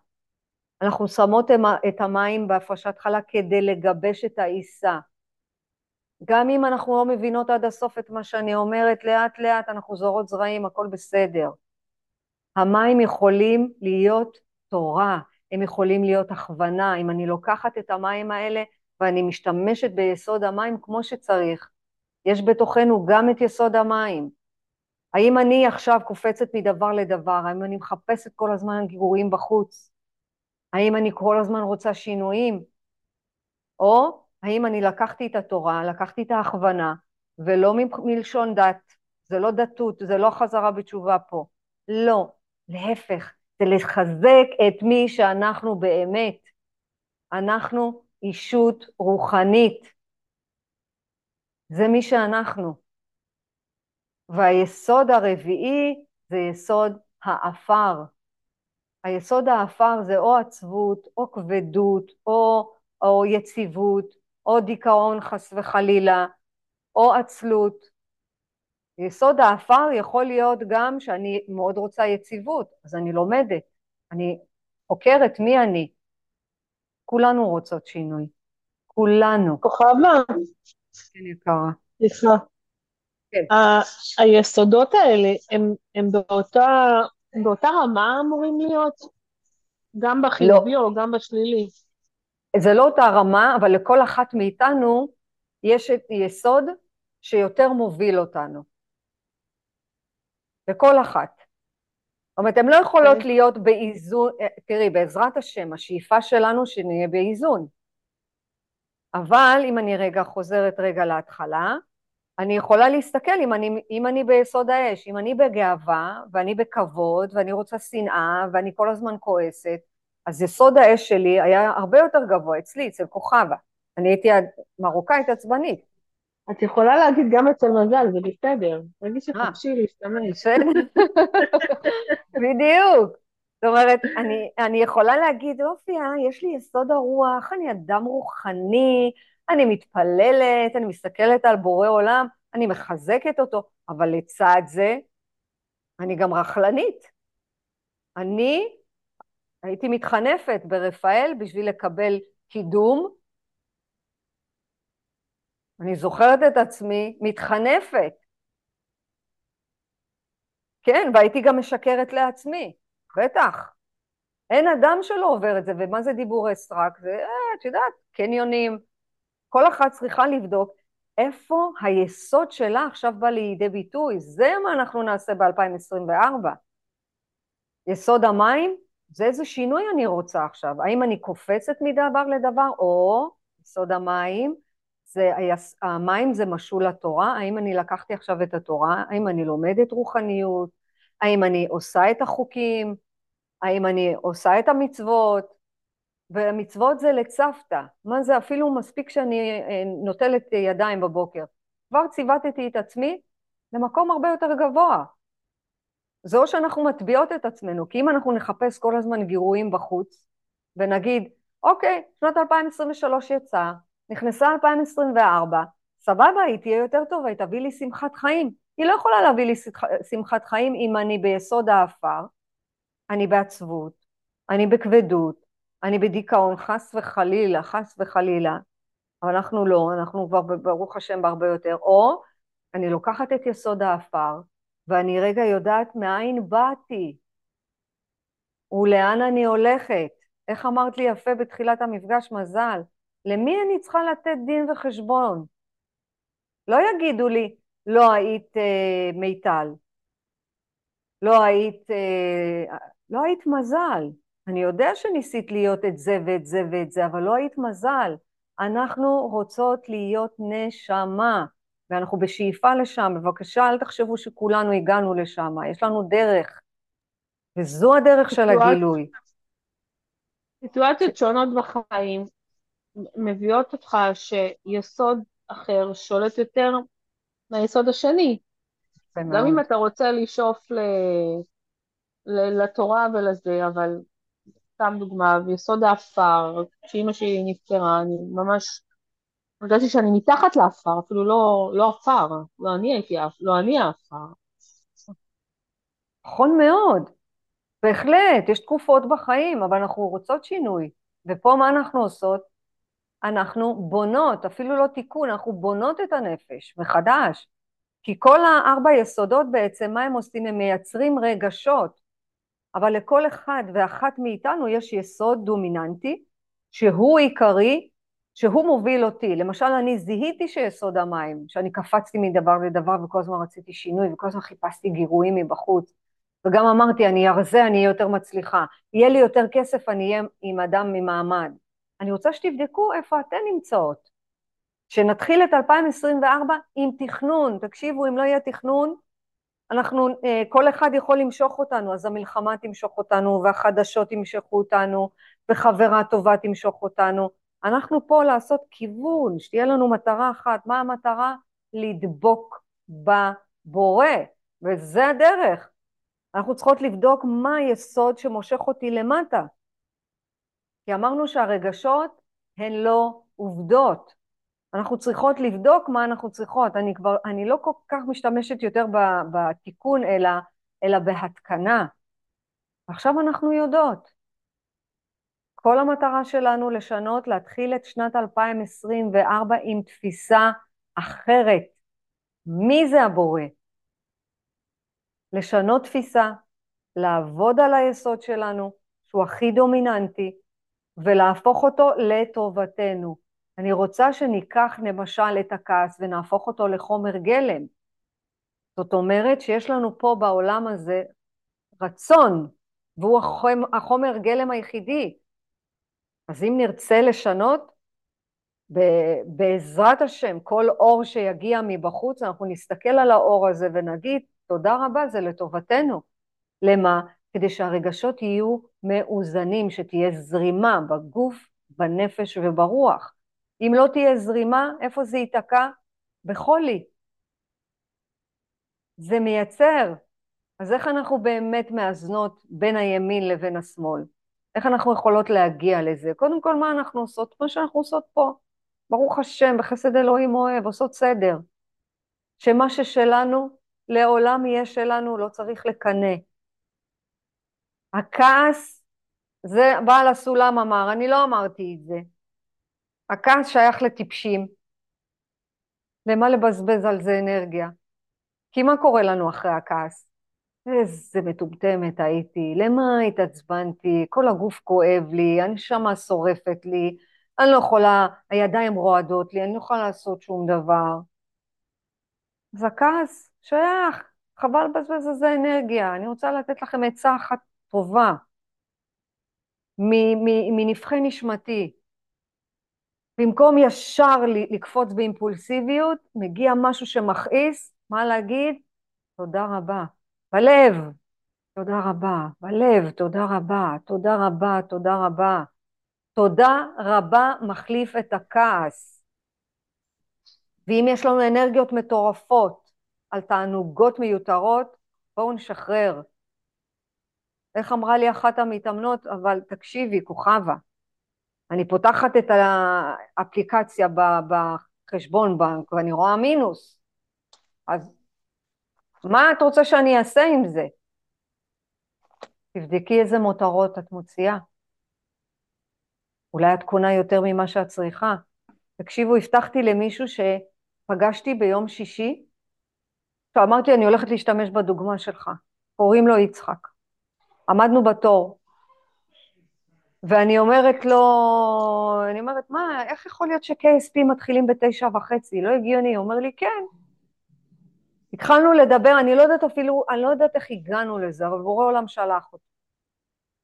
אנחנו שמות את המים בהפרשת חלה כדי לגבש את העיסה. גם אם אנחנו לא מבינות עד הסוף את מה שאני אומרת, לאט לאט אנחנו זורות זרעים, הכל בסדר. המים יכולים להיות תורה, הם יכולים להיות הכוונה. אם אני לוקחת את המים האלה ואני משתמשת ביסוד המים כמו שצריך, יש בתוכנו גם את יסוד המים. האם אני עכשיו קופצת מדבר לדבר? האם אני מחפשת כל הזמן גירויים בחוץ? האם אני כל הזמן רוצה שינויים? או האם אני לקחתי את התורה, לקחתי את ההכוונה, ולא מלשון דת, זה לא דתות, זה לא חזרה בתשובה פה. לא, להפך, זה לחזק את מי שאנחנו באמת. אנחנו אישות רוחנית. זה מי שאנחנו. והיסוד הרביעי זה יסוד האפר. היסוד האפר זה או עצבות, או כבדות, או, או יציבות, או דיכאון חס וחלילה, או עצלות. יסוד האפר יכול להיות גם שאני מאוד רוצה יציבות, אז אני לומדת, אני חוקרת מי אני. כולנו רוצות שינוי, כולנו. כוכבה. כן, יקרה. סליחה. כן. היסודות האלה הם, הם באותה, באותה רמה אמורים להיות? גם בחיובי לא. או גם בשלילי? זה לא אותה רמה, אבל לכל אחת מאיתנו יש יסוד שיותר מוביל אותנו. לכל אחת. זאת אומרת, הן לא יכולות okay. כן. להיות באיזון, אה, תראי, בעזרת השם, השאיפה שלנו שנהיה באיזון. אבל אם אני רגע חוזרת רגע להתחלה, אני יכולה להסתכל אם אני, אם אני ביסוד האש, אם אני בגאווה ואני בכבוד ואני רוצה שנאה ואני כל הזמן כועסת, אז יסוד האש שלי היה הרבה יותר גבוה אצלי, אצל כוכבה. אני הייתי מרוקאית עצבנית. את יכולה להגיד גם אצל מזל, זה בסדר. תגידי שחופשי להשתמש. בסדר. בדיוק. זאת אומרת, אני, אני יכולה להגיד, אופי, אה, יש לי יסוד הרוח, אני אדם רוחני, אני מתפללת, אני מסתכלת על בורא עולם, אני מחזקת אותו, אבל לצד זה, אני גם רכלנית. אני הייתי מתחנפת ברפאל בשביל לקבל קידום, אני זוכרת את עצמי מתחנפת. כן, והייתי גם משקרת לעצמי, בטח. אין אדם שלא עובר את זה, ומה זה דיבורי סרק? זה, אה, את יודעת, קניונים. כל אחת צריכה לבדוק איפה היסוד שלה עכשיו בא לידי ביטוי. זה מה אנחנו נעשה ב-2024. יסוד המים, זה איזה שינוי אני רוצה עכשיו. האם אני קופצת מדבר לדבר, או יסוד המים, זה, המים זה משול לתורה, האם אני לקחתי עכשיו את התורה, האם אני לומדת רוחניות, האם אני עושה את החוקים, האם אני עושה את המצוות, והמצוות זה לצוותא, מה זה אפילו מספיק שאני אה, נוטלת ידיים בבוקר, כבר ציוותתי את עצמי למקום הרבה יותר גבוה. זה או שאנחנו מטביעות את עצמנו, כי אם אנחנו נחפש כל הזמן גירויים בחוץ, ונגיד, אוקיי, שנת 2023 יצאה, נכנסה 2024, סבבה, היא תהיה יותר טובה, היא תביא לי שמחת חיים. היא לא יכולה להביא לי שמחת חיים אם אני ביסוד האפר, אני בעצבות, אני בכבדות, אני בדיכאון, חס וחלילה, חס וחלילה, אבל אנחנו לא, אנחנו כבר ברוך השם בהרבה יותר, או אני לוקחת את יסוד האפר, ואני רגע יודעת מאין באתי ולאן אני הולכת. איך אמרת לי יפה בתחילת המפגש, מזל? למי אני צריכה לתת דין וחשבון? לא יגידו לי, לא היית אה, מיטל, לא היית, אה, לא היית מזל. אני יודע שניסית להיות את זה ואת זה ואת זה, אבל לא היית מזל. אנחנו רוצות להיות נשמה, ואנחנו בשאיפה לשם. בבקשה, אל תחשבו שכולנו הגענו לשם, יש לנו דרך, וזו הדרך של הגילוי. סיטואציות שונות בחיים מביאות אותך שיסוד אחר שולט יותר מהיסוד השני. גם אם אתה רוצה לשאוף ל... ל... לתורה ולזה, אבל סתם דוגמה, ביסוד האפר, כשאימא שלי נפטרה, אני ממש הרגשתי שאני מתחת לאפר, אפילו לא, לא עפר, לא אני הייתי, לא אני האפר. נכון מאוד, בהחלט, יש תקופות בחיים, אבל אנחנו רוצות שינוי. ופה מה אנחנו עושות? אנחנו בונות, אפילו לא תיקון, אנחנו בונות את הנפש מחדש. כי כל הארבע יסודות בעצם, מה הם עושים? הם מייצרים רגשות. אבל לכל אחד ואחת מאיתנו יש יסוד דומיננטי, שהוא עיקרי, שהוא מוביל אותי. למשל, אני זיהיתי שיסוד המים, שאני קפצתי מדבר לדבר וכל הזמן רציתי שינוי וכל הזמן חיפשתי גירויים מבחוץ. וגם אמרתי, אני ארזה, אני אהיה יותר מצליחה. יהיה לי יותר כסף, אני אהיה עם אדם ממעמד. אני רוצה שתבדקו איפה אתן נמצאות. שנתחיל את 2024 עם תכנון. תקשיבו, אם לא יהיה תכנון, אנחנו, אה, כל אחד יכול למשוך אותנו, אז המלחמה תמשוך אותנו, והחדשות ימשכו אותנו, וחברה טובה תמשוך אותנו. אנחנו פה לעשות כיוון, שתהיה לנו מטרה אחת. מה המטרה? לדבוק בבורא, וזה הדרך. אנחנו צריכות לבדוק מה היסוד שמושך אותי למטה. כי אמרנו שהרגשות הן לא עובדות. אנחנו צריכות לבדוק מה אנחנו צריכות. אני כבר, אני לא כל כך משתמשת יותר בתיקון, אלא, אלא בהתקנה. עכשיו אנחנו יודעות. כל המטרה שלנו לשנות, להתחיל את שנת 2024 עם תפיסה אחרת. מי זה הבורא? לשנות תפיסה, לעבוד על היסוד שלנו, שהוא הכי דומיננטי, ולהפוך אותו לטובתנו. אני רוצה שניקח למשל את הכעס ונהפוך אותו לחומר גלם. זאת אומרת שיש לנו פה בעולם הזה רצון, והוא החומר גלם היחידי. אז אם נרצה לשנות, בעזרת השם, כל אור שיגיע מבחוץ, אנחנו נסתכל על האור הזה ונגיד, תודה רבה, זה לטובתנו. למה? כדי שהרגשות יהיו מאוזנים, שתהיה זרימה בגוף, בנפש וברוח. אם לא תהיה זרימה, איפה זה ייתקע? בחולי. זה מייצר. אז איך אנחנו באמת מאזנות בין הימין לבין השמאל? איך אנחנו יכולות להגיע לזה? קודם כל, מה אנחנו עושות? מה שאנחנו עושות פה. ברוך השם, בחסד אלוהים אוהב, עושות סדר. שמה ששלנו, לעולם יהיה שלנו, לא צריך לקנא. הכעס, זה בעל הסולם אמר, אני לא אמרתי את זה. הכעס שייך לטיפשים. למה לבזבז על זה אנרגיה? כי מה קורה לנו אחרי הכעס? איזה מטומטמת הייתי, למה התעצבנתי, כל הגוף כואב לי, הנשמה שורפת לי, אני לא יכולה, הידיים רועדות לי, אני לא יכולה לעשות שום דבר. אז הכעס שייך, חבל לבזבז על זה אנרגיה. אני רוצה לתת לכם עצה אחת טובה מנבחי נשמתי. במקום ישר לקפוץ באימפולסיביות, מגיע משהו שמכעיס, מה להגיד? תודה רבה. בלב, תודה רבה. בלב, תודה רבה. תודה רבה, תודה רבה. תודה רבה מחליף את הכעס. ואם יש לנו אנרגיות מטורפות על תענוגות מיותרות, בואו נשחרר. איך אמרה לי אחת המתאמנות, אבל תקשיבי, כוכבה, אני פותחת את האפליקציה בחשבון בנק ואני רואה מינוס. אז מה את רוצה שאני אעשה עם זה? תבדקי איזה מותרות את מוציאה. אולי את קונה יותר ממה שאת צריכה. תקשיבו, הבטחתי למישהו שפגשתי ביום שישי, שאמרתי, אני הולכת להשתמש בדוגמה שלך. קוראים לו יצחק. עמדנו בתור, ואני אומרת לו, אני אומרת, מה, איך יכול להיות ש-KSP מתחילים בתשע וחצי? לא הגיוני. הוא אומר לי, כן. התחלנו לדבר, אני לא יודעת אפילו, אני לא יודעת איך הגענו לזה, אבל בורא עולם שלח אותי.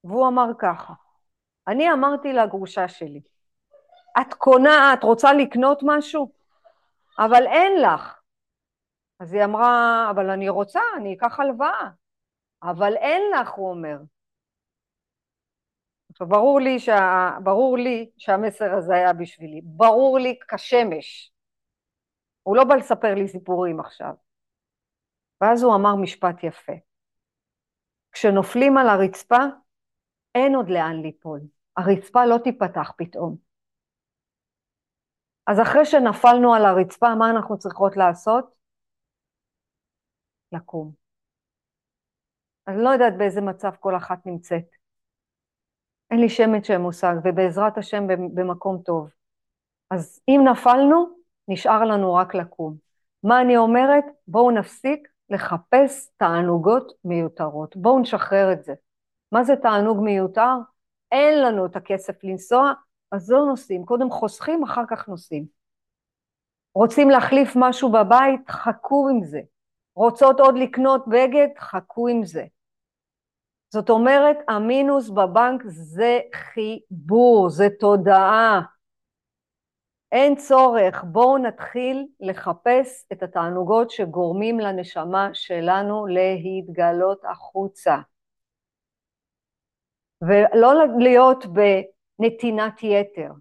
והוא אמר ככה, אני אמרתי לגרושה שלי, את קונה, את רוצה לקנות משהו? אבל אין לך. אז היא אמרה, אבל אני רוצה, אני אקח הלוואה. אבל אין לך, הוא אומר. עכשיו, ברור לי, שה... ברור לי שהמסר הזה היה בשבילי. ברור לי כשמש. הוא לא בא לספר לי סיפורים עכשיו. ואז הוא אמר משפט יפה. כשנופלים על הרצפה, אין עוד לאן ליפול. הרצפה לא תיפתח פתאום. אז אחרי שנפלנו על הרצפה, מה אנחנו צריכות לעשות? לקום. אני לא יודעת באיזה מצב כל אחת נמצאת. אין לי שמץ של מושג, ובעזרת השם במקום טוב. אז אם נפלנו, נשאר לנו רק לקום. מה אני אומרת? בואו נפסיק לחפש תענוגות מיותרות. בואו נשחרר את זה. מה זה תענוג מיותר? אין לנו את הכסף לנסוע, אז לא נוסעים. קודם חוסכים, אחר כך נוסעים. רוצים להחליף משהו בבית? חכו עם זה. רוצות עוד לקנות בגד? חכו עם זה. זאת אומרת, המינוס בבנק זה חיבור, זה תודעה. אין צורך, בואו נתחיל לחפש את התענוגות שגורמים לנשמה שלנו להתגלות החוצה. ולא להיות בנתינת יתר.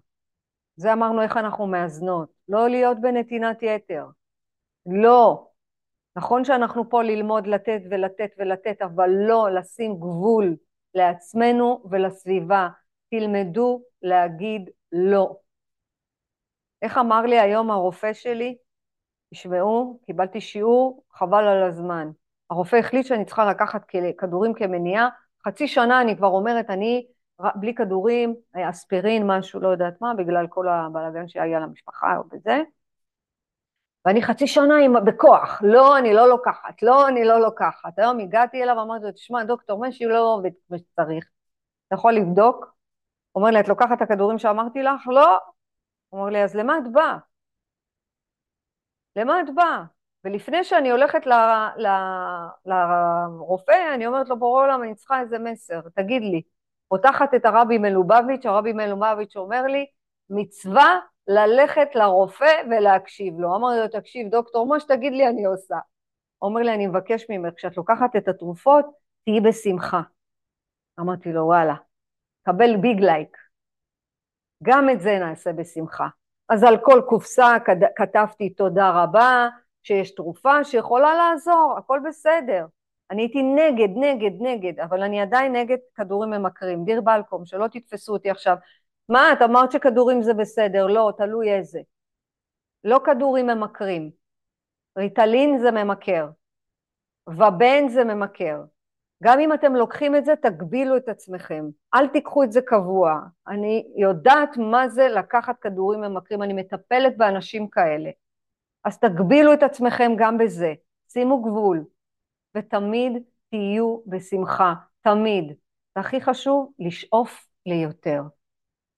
זה אמרנו איך אנחנו מאזנות. לא להיות בנתינת יתר. לא. נכון שאנחנו פה ללמוד לתת ולתת ולתת, אבל לא לשים גבול לעצמנו ולסביבה. תלמדו להגיד לא. איך אמר לי היום הרופא שלי? תשמעו, קיבלתי שיעור, חבל על הזמן. הרופא החליט שאני צריכה לקחת כדורים כמניעה, חצי שנה אני כבר אומרת, אני בלי כדורים, אספירין, משהו, לא יודעת מה, בגלל כל הבלאגן שהיה למשפחה או בזה. ואני חצי שנה עם, בכוח, לא, אני לא לוקחת, לא, אני לא לוקחת. היום הגעתי אליו, אמרתי לו, תשמע, דוקטור משי לא עובד כמו שצריך. אתה יכול לבדוק? אומר לי, את לוקחת את הכדורים שאמרתי לך? לא. אומר לי, אז למה את באה? למה את באה? ולפני שאני הולכת לרופא, אני אומרת לו, בורא עולם, אני צריכה איזה מסר, תגיד לי. פותחת את הרבי מלובביץ', הרבי מלובביץ' אומר לי, מצווה ללכת לרופא ולהקשיב לו. אמרתי לו, תקשיב, דוקטור, מה שתגיד לי אני עושה. אומר לי, אני מבקש ממך, כשאת לוקחת את התרופות, תהיי בשמחה. אמרתי לו, וואלה, קבל ביג לייק. גם את זה נעשה בשמחה. אז על כל קופסה כתבתי תודה רבה, שיש תרופה שיכולה לעזור, הכל בסדר. אני הייתי נגד, נגד, נגד, אבל אני עדיין נגד כדורים ממכרים. דיר בלקום, שלא תתפסו אותי עכשיו. מה, את אמרת שכדורים זה בסדר? לא, תלוי איזה. לא כדורים ממכרים. ריטלין זה ממכר. ובן זה ממכר. גם אם אתם לוקחים את זה, תגבילו את עצמכם. אל תיקחו את זה קבוע. אני יודעת מה זה לקחת כדורים ממכרים, אני מטפלת באנשים כאלה. אז תגבילו את עצמכם גם בזה. שימו גבול. ותמיד תהיו בשמחה. תמיד. והכי חשוב, לשאוף ליותר.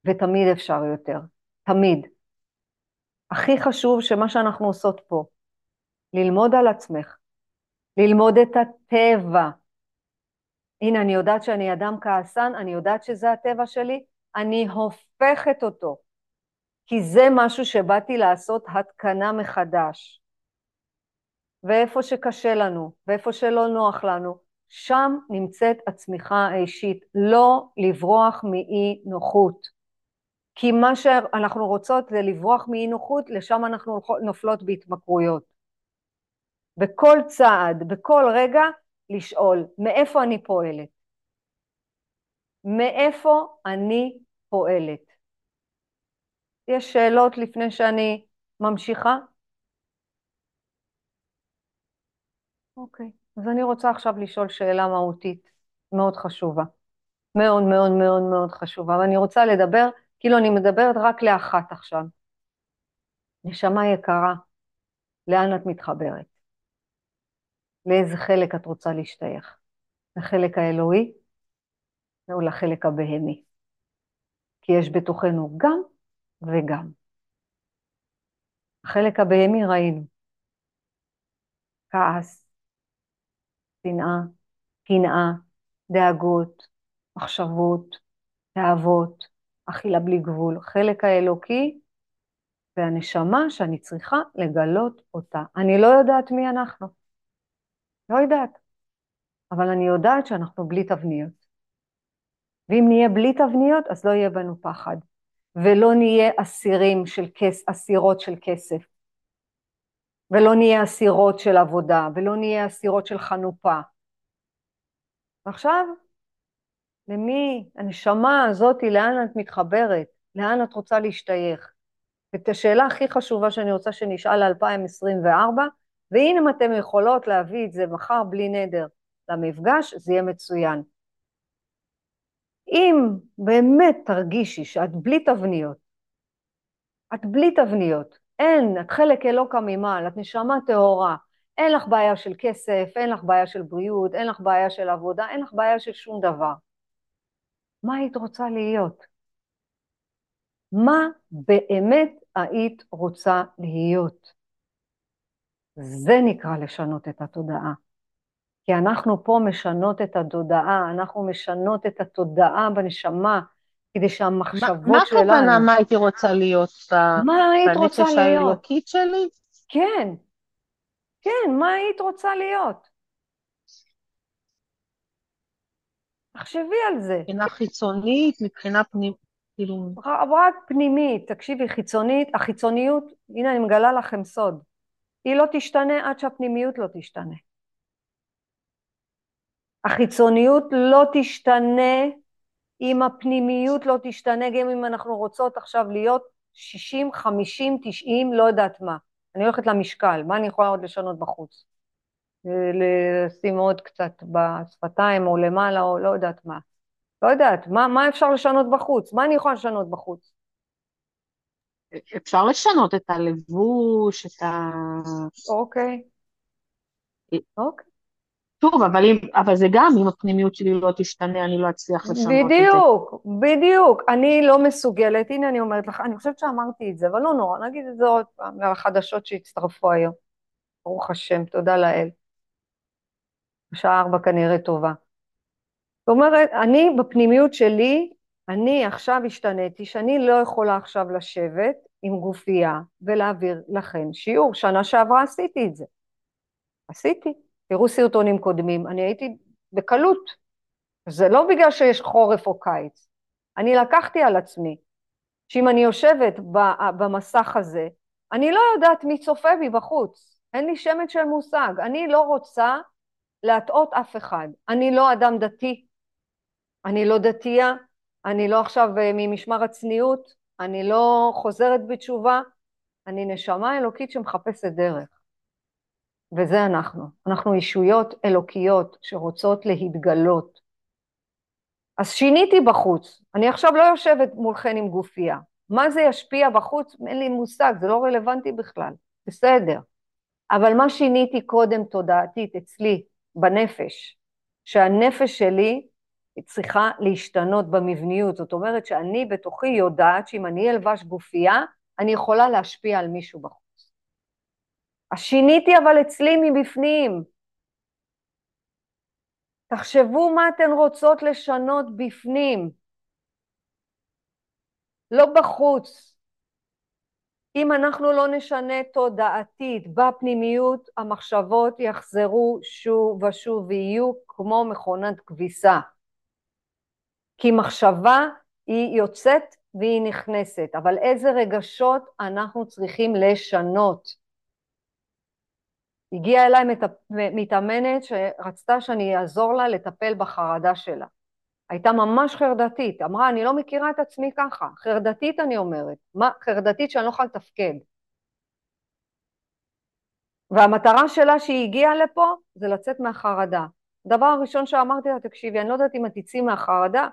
ותמיד אפשר יותר. תמיד. הכי חשוב שמה שאנחנו עושות פה, ללמוד על עצמך, ללמוד את הטבע. הנה, אני יודעת שאני אדם כעסן, אני יודעת שזה הטבע שלי, אני הופכת אותו, כי זה משהו שבאתי לעשות התקנה מחדש. ואיפה שקשה לנו, ואיפה שלא נוח לנו, שם נמצאת הצמיחה האישית, לא לברוח מאי נוחות. כי מה שאנחנו רוצות זה לברוח מאי נוחות, לשם אנחנו נופלות בהתמכרויות. בכל צעד, בכל רגע, לשאול, מאיפה אני פועלת? מאיפה אני פועלת? יש שאלות לפני שאני ממשיכה? אוקיי, אז אני רוצה עכשיו לשאול שאלה מהותית מאוד חשובה. מאוד מאוד מאוד מאוד חשובה, ואני רוצה לדבר, כאילו אני מדברת רק לאחת עכשיו. נשמה יקרה, לאן את מתחברת? לאיזה חלק את רוצה להשתייך? לחלק האלוהי או לחלק הבהמי? כי יש בתוכנו גם וגם. החלק הבהמי ראינו, כעס, שנאה, קנאה, דאגות, מחשבות, תאוות, אכילה בלי גבול, חלק האלוקי והנשמה שאני צריכה לגלות אותה. אני לא יודעת מי אנחנו, לא יודעת, אבל אני יודעת שאנחנו בלי תבניות. ואם נהיה בלי תבניות, אז לא יהיה בנו פחד, ולא נהיה אסירים של כס, אסירות של כסף, ולא נהיה אסירות של עבודה, ולא נהיה אסירות של חנופה. ועכשיו, למי, הנשמה הזאת, לאן את מתחברת? לאן את רוצה להשתייך? את השאלה הכי חשובה שאני רוצה שנשאל ל-2024, והנה אם אתן יכולות להביא את זה מחר בלי נדר למפגש, זה יהיה מצוין. אם באמת תרגישי שאת בלי תבניות, את בלי תבניות, אין, את חלק אלוקא ממעל, את נשמה טהורה, אין לך בעיה של כסף, אין לך בעיה של בריאות, אין לך בעיה של עבודה, אין לך בעיה של שום דבר. מה היית רוצה להיות? מה באמת היית רוצה להיות? זה נקרא לשנות את התודעה. כי אנחנו פה משנות את התודעה, אנחנו משנות את התודעה בנשמה, כדי שהמחשבות מה, מה שלנו... מה הכוונה מה הייתי רוצה להיות? מה היית רוצה להיות? בנפש האלוקית שלי? כן, כן, מה היית רוצה להיות? תחשבי על זה. מבחינה חיצונית, מבחינה פנימית, כאילו... רק פנימית, תקשיבי, חיצונית, החיצוניות, הנה אני מגלה לכם סוד, היא לא תשתנה עד שהפנימיות לא תשתנה. החיצוניות לא תשתנה אם הפנימיות לא תשתנה, גם אם אנחנו רוצות עכשיו להיות 60, 50, 90, לא יודעת מה. אני הולכת למשקל, מה אני יכולה עוד לשנות בחוץ? לשים עוד קצת בשפתיים או למעלה או לא יודעת מה. לא יודעת, מה, מה אפשר לשנות בחוץ? מה אני יכולה לשנות בחוץ? אפשר לשנות את הלבוש, את ה... אוקיי. אוקיי. טוב, אבל, אם, אבל זה גם, אם הפנימיות שלי לא תשתנה, אני לא אצליח לשנות בדיוק, את זה. בדיוק, בדיוק. אני לא מסוגלת, הנה אני אומרת לך, אני חושבת שאמרתי את זה, אבל לא נורא, נגיד את זה עוד פעם, לחדשות שהצטרפו היום. ברוך השם, תודה לאל. השעה ארבע כנראה טובה. זאת אומרת, אני בפנימיות שלי, אני עכשיו השתניתי, שאני לא יכולה עכשיו לשבת עם גופייה ולהעביר לכן שיעור. שנה שעברה עשיתי את זה. עשיתי. תראו סרטונים קודמים, אני הייתי בקלות. זה לא בגלל שיש חורף או קיץ. אני לקחתי על עצמי שאם אני יושבת במסך הזה, אני לא יודעת מי צופה בי בחוץ. אין לי שמץ של מושג. אני לא רוצה להטעות אף אחד. אני לא אדם דתי, אני לא דתייה, אני לא עכשיו אה, ממשמר הצניעות, אני לא חוזרת בתשובה, אני נשמה אלוקית שמחפשת דרך. וזה אנחנו. אנחנו ישויות אלוקיות שרוצות להתגלות. אז שיניתי בחוץ, אני עכשיו לא יושבת מולכן עם גופייה. מה זה ישפיע בחוץ? אין לי מושג, זה לא רלוונטי בכלל. בסדר. אבל מה שיניתי קודם תודעתית אצלי, בנפש, שהנפש שלי צריכה להשתנות במבניות. זאת אומרת שאני בתוכי יודעת שאם אני אלבש גופייה, אני יכולה להשפיע על מישהו בחוץ. אז שיניתי אבל אצלי מבפנים. תחשבו מה אתן רוצות לשנות בפנים, לא בחוץ. אם אנחנו לא נשנה תודעתית בפנימיות, המחשבות יחזרו שוב ושוב ויהיו כמו מכונת כביסה. כי מחשבה היא יוצאת והיא נכנסת, אבל איזה רגשות אנחנו צריכים לשנות? הגיעה אליי מתאמנת שרצתה שאני אעזור לה לטפל בחרדה שלה. הייתה ממש חרדתית, אמרה, אני לא מכירה את עצמי ככה, חרדתית אני אומרת, מה, חרדתית שאני לא יכולה לתפקד. והמטרה שלה שהיא הגיעה לפה זה לצאת מהחרדה. הדבר הראשון שאמרתי לה, תקשיבי, אני לא יודעת אם את תצאי מהחרדה,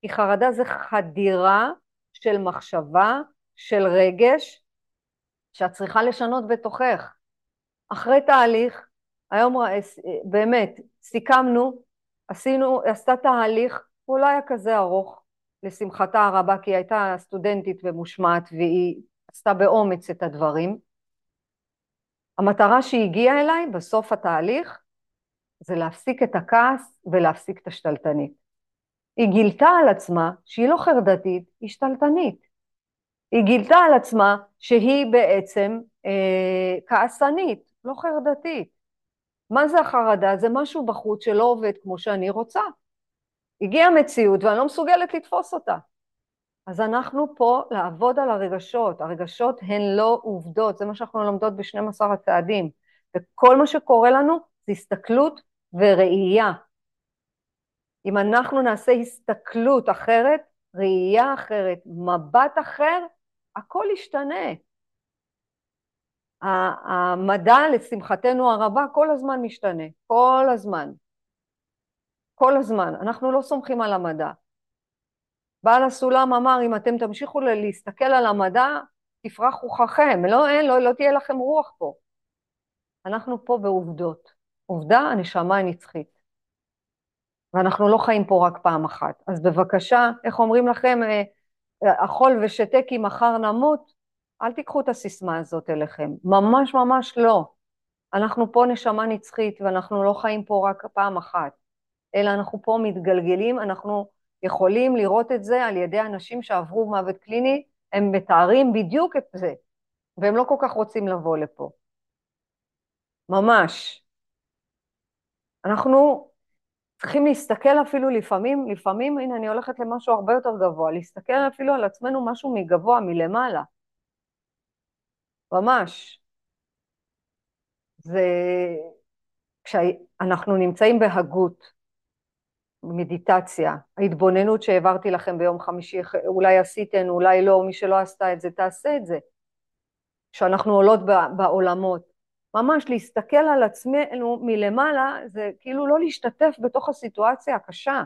כי חרדה זה חדירה של מחשבה, של רגש, שאת צריכה לשנות בתוכך. אחרי תהליך, היום אה, באמת סיכמנו, עשינו, עשתה תהליך, הוא לא היה כזה ארוך, לשמחתה הרבה, כי היא הייתה סטודנטית ומושמעת והיא עשתה באומץ את הדברים. המטרה שהגיעה אליי בסוף התהליך זה להפסיק את הכעס ולהפסיק את השתלטנית. היא גילתה על עצמה שהיא לא חרדתית, היא שתלטנית. היא גילתה על עצמה שהיא בעצם אה, כעסנית, לא חרדתית. מה זה החרדה? זה משהו בחוץ שלא עובד כמו שאני רוצה. הגיעה מציאות ואני לא מסוגלת לתפוס אותה. אז אנחנו פה לעבוד על הרגשות, הרגשות הן לא עובדות, זה מה שאנחנו לומדות ב-12 הצעדים, וכל מה שקורה לנו זה הסתכלות וראייה. אם אנחנו נעשה הסתכלות אחרת, ראייה אחרת, מבט אחר, הכל ישתנה. המדע, לשמחתנו הרבה, כל הזמן משתנה, כל הזמן. כל הזמן. אנחנו לא סומכים על המדע. בעל הסולם אמר, אם אתם תמשיכו להסתכל על המדע, תפרח רוחכם, לא, אין, לא, לא תהיה לכם רוח פה. אנחנו פה בעובדות. עובדה, הנשמה הנצחית. ואנחנו לא חיים פה רק פעם אחת. אז בבקשה, איך אומרים לכם, אה, אכול ושתה כי מחר נמות, אל תיקחו את הסיסמה הזאת אליכם. ממש ממש לא. אנחנו פה נשמה נצחית ואנחנו לא חיים פה רק פעם אחת, אלא אנחנו פה מתגלגלים, אנחנו יכולים לראות את זה על ידי אנשים שעברו מוות קליני, הם מתארים בדיוק את זה, והם לא כל כך רוצים לבוא לפה. ממש. אנחנו צריכים להסתכל אפילו לפעמים, לפעמים, הנה אני הולכת למשהו הרבה יותר גבוה, להסתכל אפילו על עצמנו משהו מגבוה, מלמעלה. ממש. זה כשאנחנו נמצאים בהגות, מדיטציה, ההתבוננות שהעברתי לכם ביום חמישי, אולי עשיתן, אולי לא, מי שלא עשתה את זה, תעשה את זה. כשאנחנו עולות בעולמות. ממש להסתכל על עצמנו מלמעלה, זה כאילו לא להשתתף בתוך הסיטואציה הקשה.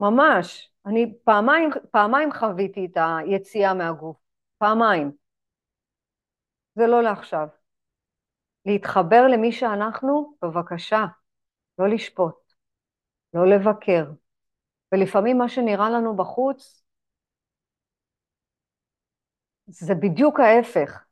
ממש. אני פעמיים, פעמיים חוויתי את היציאה מהגוף. פעמיים. זה לא לעכשיו. להתחבר למי שאנחנו, בבקשה, לא לשפוט. לא לבקר. ולפעמים מה שנראה לנו בחוץ זה בדיוק ההפך.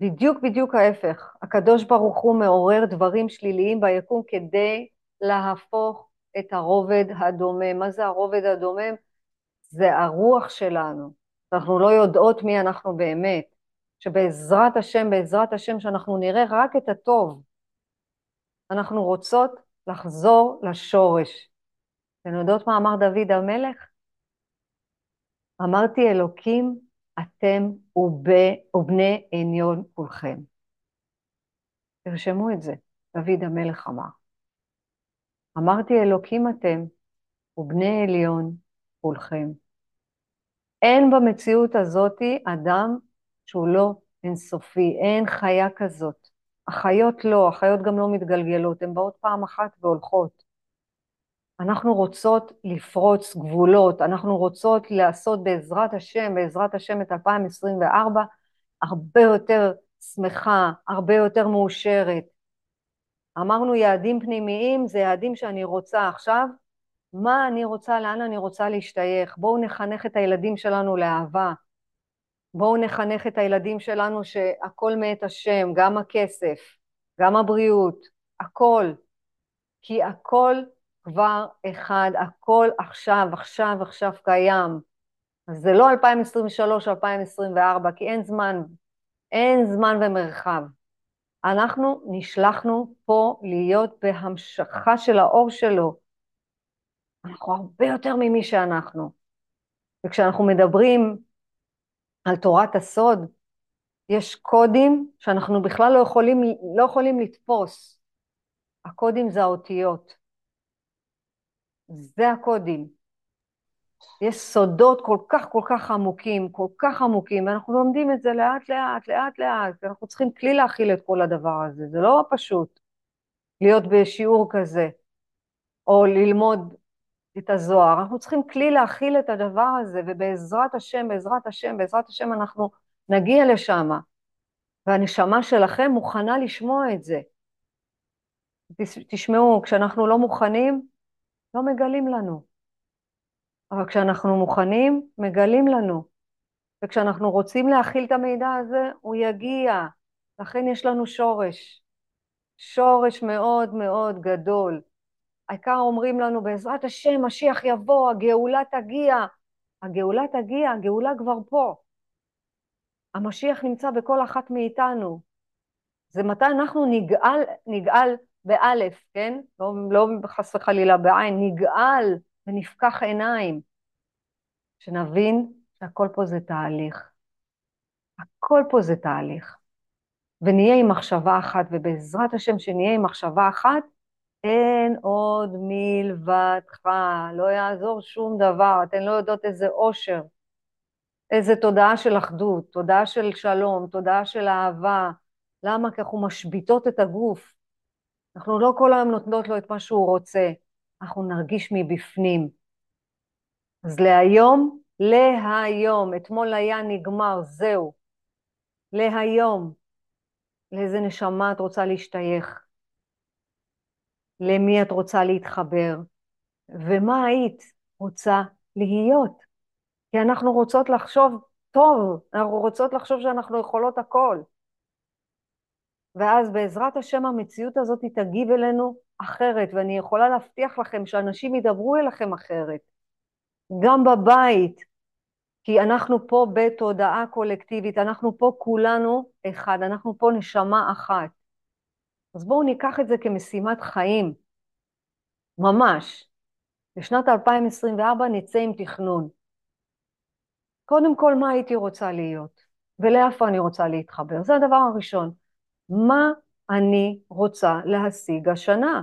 בדיוק בדיוק ההפך. הקדוש ברוך הוא מעורר דברים שליליים ביקום כדי להפוך את הרובד הדומם. מה זה הרובד הדומם? זה הרוח שלנו. אנחנו לא יודעות מי אנחנו באמת. שבעזרת השם, בעזרת השם, שאנחנו נראה רק את הטוב. אנחנו רוצות לחזור לשורש. אתן יודעות מה אמר דוד המלך? אמרתי אלוקים, אתם ובני עניון כולכם. תרשמו את זה, דוד המלך אמר. אמרתי אלוקים אתם ובני עליון כולכם. אין במציאות הזאתי אדם שהוא לא אינסופי, אין חיה כזאת. החיות לא, החיות גם לא מתגלגלות, הן באות פעם אחת והולכות. אנחנו רוצות לפרוץ גבולות, אנחנו רוצות לעשות בעזרת השם, בעזרת השם את 2024, הרבה יותר שמחה, הרבה יותר מאושרת. אמרנו יעדים פנימיים, זה יעדים שאני רוצה עכשיו, מה אני רוצה, לאן אני רוצה להשתייך. בואו נחנך את הילדים שלנו לאהבה, בואו נחנך את הילדים שלנו שהכל מאת השם, גם הכסף, גם הבריאות, הכל. כי הכל כבר אחד, הכל עכשיו, עכשיו, עכשיו קיים. אז זה לא 2023 2024, כי אין זמן, אין זמן ומרחב. אנחנו נשלחנו פה להיות בהמשכה של האור שלו. אנחנו הרבה יותר ממי שאנחנו. וכשאנחנו מדברים על תורת הסוד, יש קודים שאנחנו בכלל לא יכולים, לא יכולים לתפוס. הקודים זה האותיות. זה הקודים. יש סודות כל כך כל כך עמוקים, כל כך עמוקים, ואנחנו לומדים את זה לאט לאט, לאט לאט, אנחנו צריכים כלי להכיל את כל הדבר הזה, זה לא פשוט להיות בשיעור כזה, או ללמוד את הזוהר, אנחנו צריכים כלי להכיל את הדבר הזה, ובעזרת השם, בעזרת השם, בעזרת השם אנחנו נגיע לשם, והנשמה שלכם מוכנה לשמוע את זה. תשמעו, כשאנחנו לא מוכנים, לא מגלים לנו. אבל כשאנחנו מוכנים, מגלים לנו. וכשאנחנו רוצים להכיל את המידע הזה, הוא יגיע. לכן יש לנו שורש. שורש מאוד מאוד גדול. העיקר אומרים לנו, בעזרת השם, משיח יבוא, הגאולה תגיע. הגאולה תגיע, הגאולה כבר פה. המשיח נמצא בכל אחת מאיתנו. זה מתי אנחנו נגאל, נגאל באלף, כן? לא, לא חס וחלילה בעין, נגאל ונפקח עיניים, שנבין שהכל פה זה תהליך. הכל פה זה תהליך. ונהיה עם מחשבה אחת, ובעזרת השם שנהיה עם מחשבה אחת, אין עוד מלבדך, לא יעזור שום דבר, אתן לא יודעות איזה אושר, איזה תודעה של אחדות, תודעה של שלום, תודעה של אהבה. למה? כי אנחנו משביתות את הגוף. אנחנו לא כל היום נותנות לו את מה שהוא רוצה, אנחנו נרגיש מבפנים. אז להיום, להיום, אתמול היה נגמר, זהו. להיום, לאיזה נשמה את רוצה להשתייך? למי את רוצה להתחבר? ומה היית רוצה להיות? כי אנחנו רוצות לחשוב טוב, אנחנו רוצות לחשוב שאנחנו יכולות הכל. ואז בעזרת השם המציאות הזאת תגיב אלינו אחרת, ואני יכולה להבטיח לכם שאנשים ידברו אליכם אחרת, גם בבית, כי אנחנו פה בתודעה קולקטיבית, אנחנו פה כולנו אחד, אנחנו פה נשמה אחת. אז בואו ניקח את זה כמשימת חיים, ממש. בשנת 2024 נצא עם תכנון. קודם כל, מה הייתי רוצה להיות? ולאיפה אני רוצה להתחבר? זה הדבר הראשון. מה אני רוצה להשיג השנה?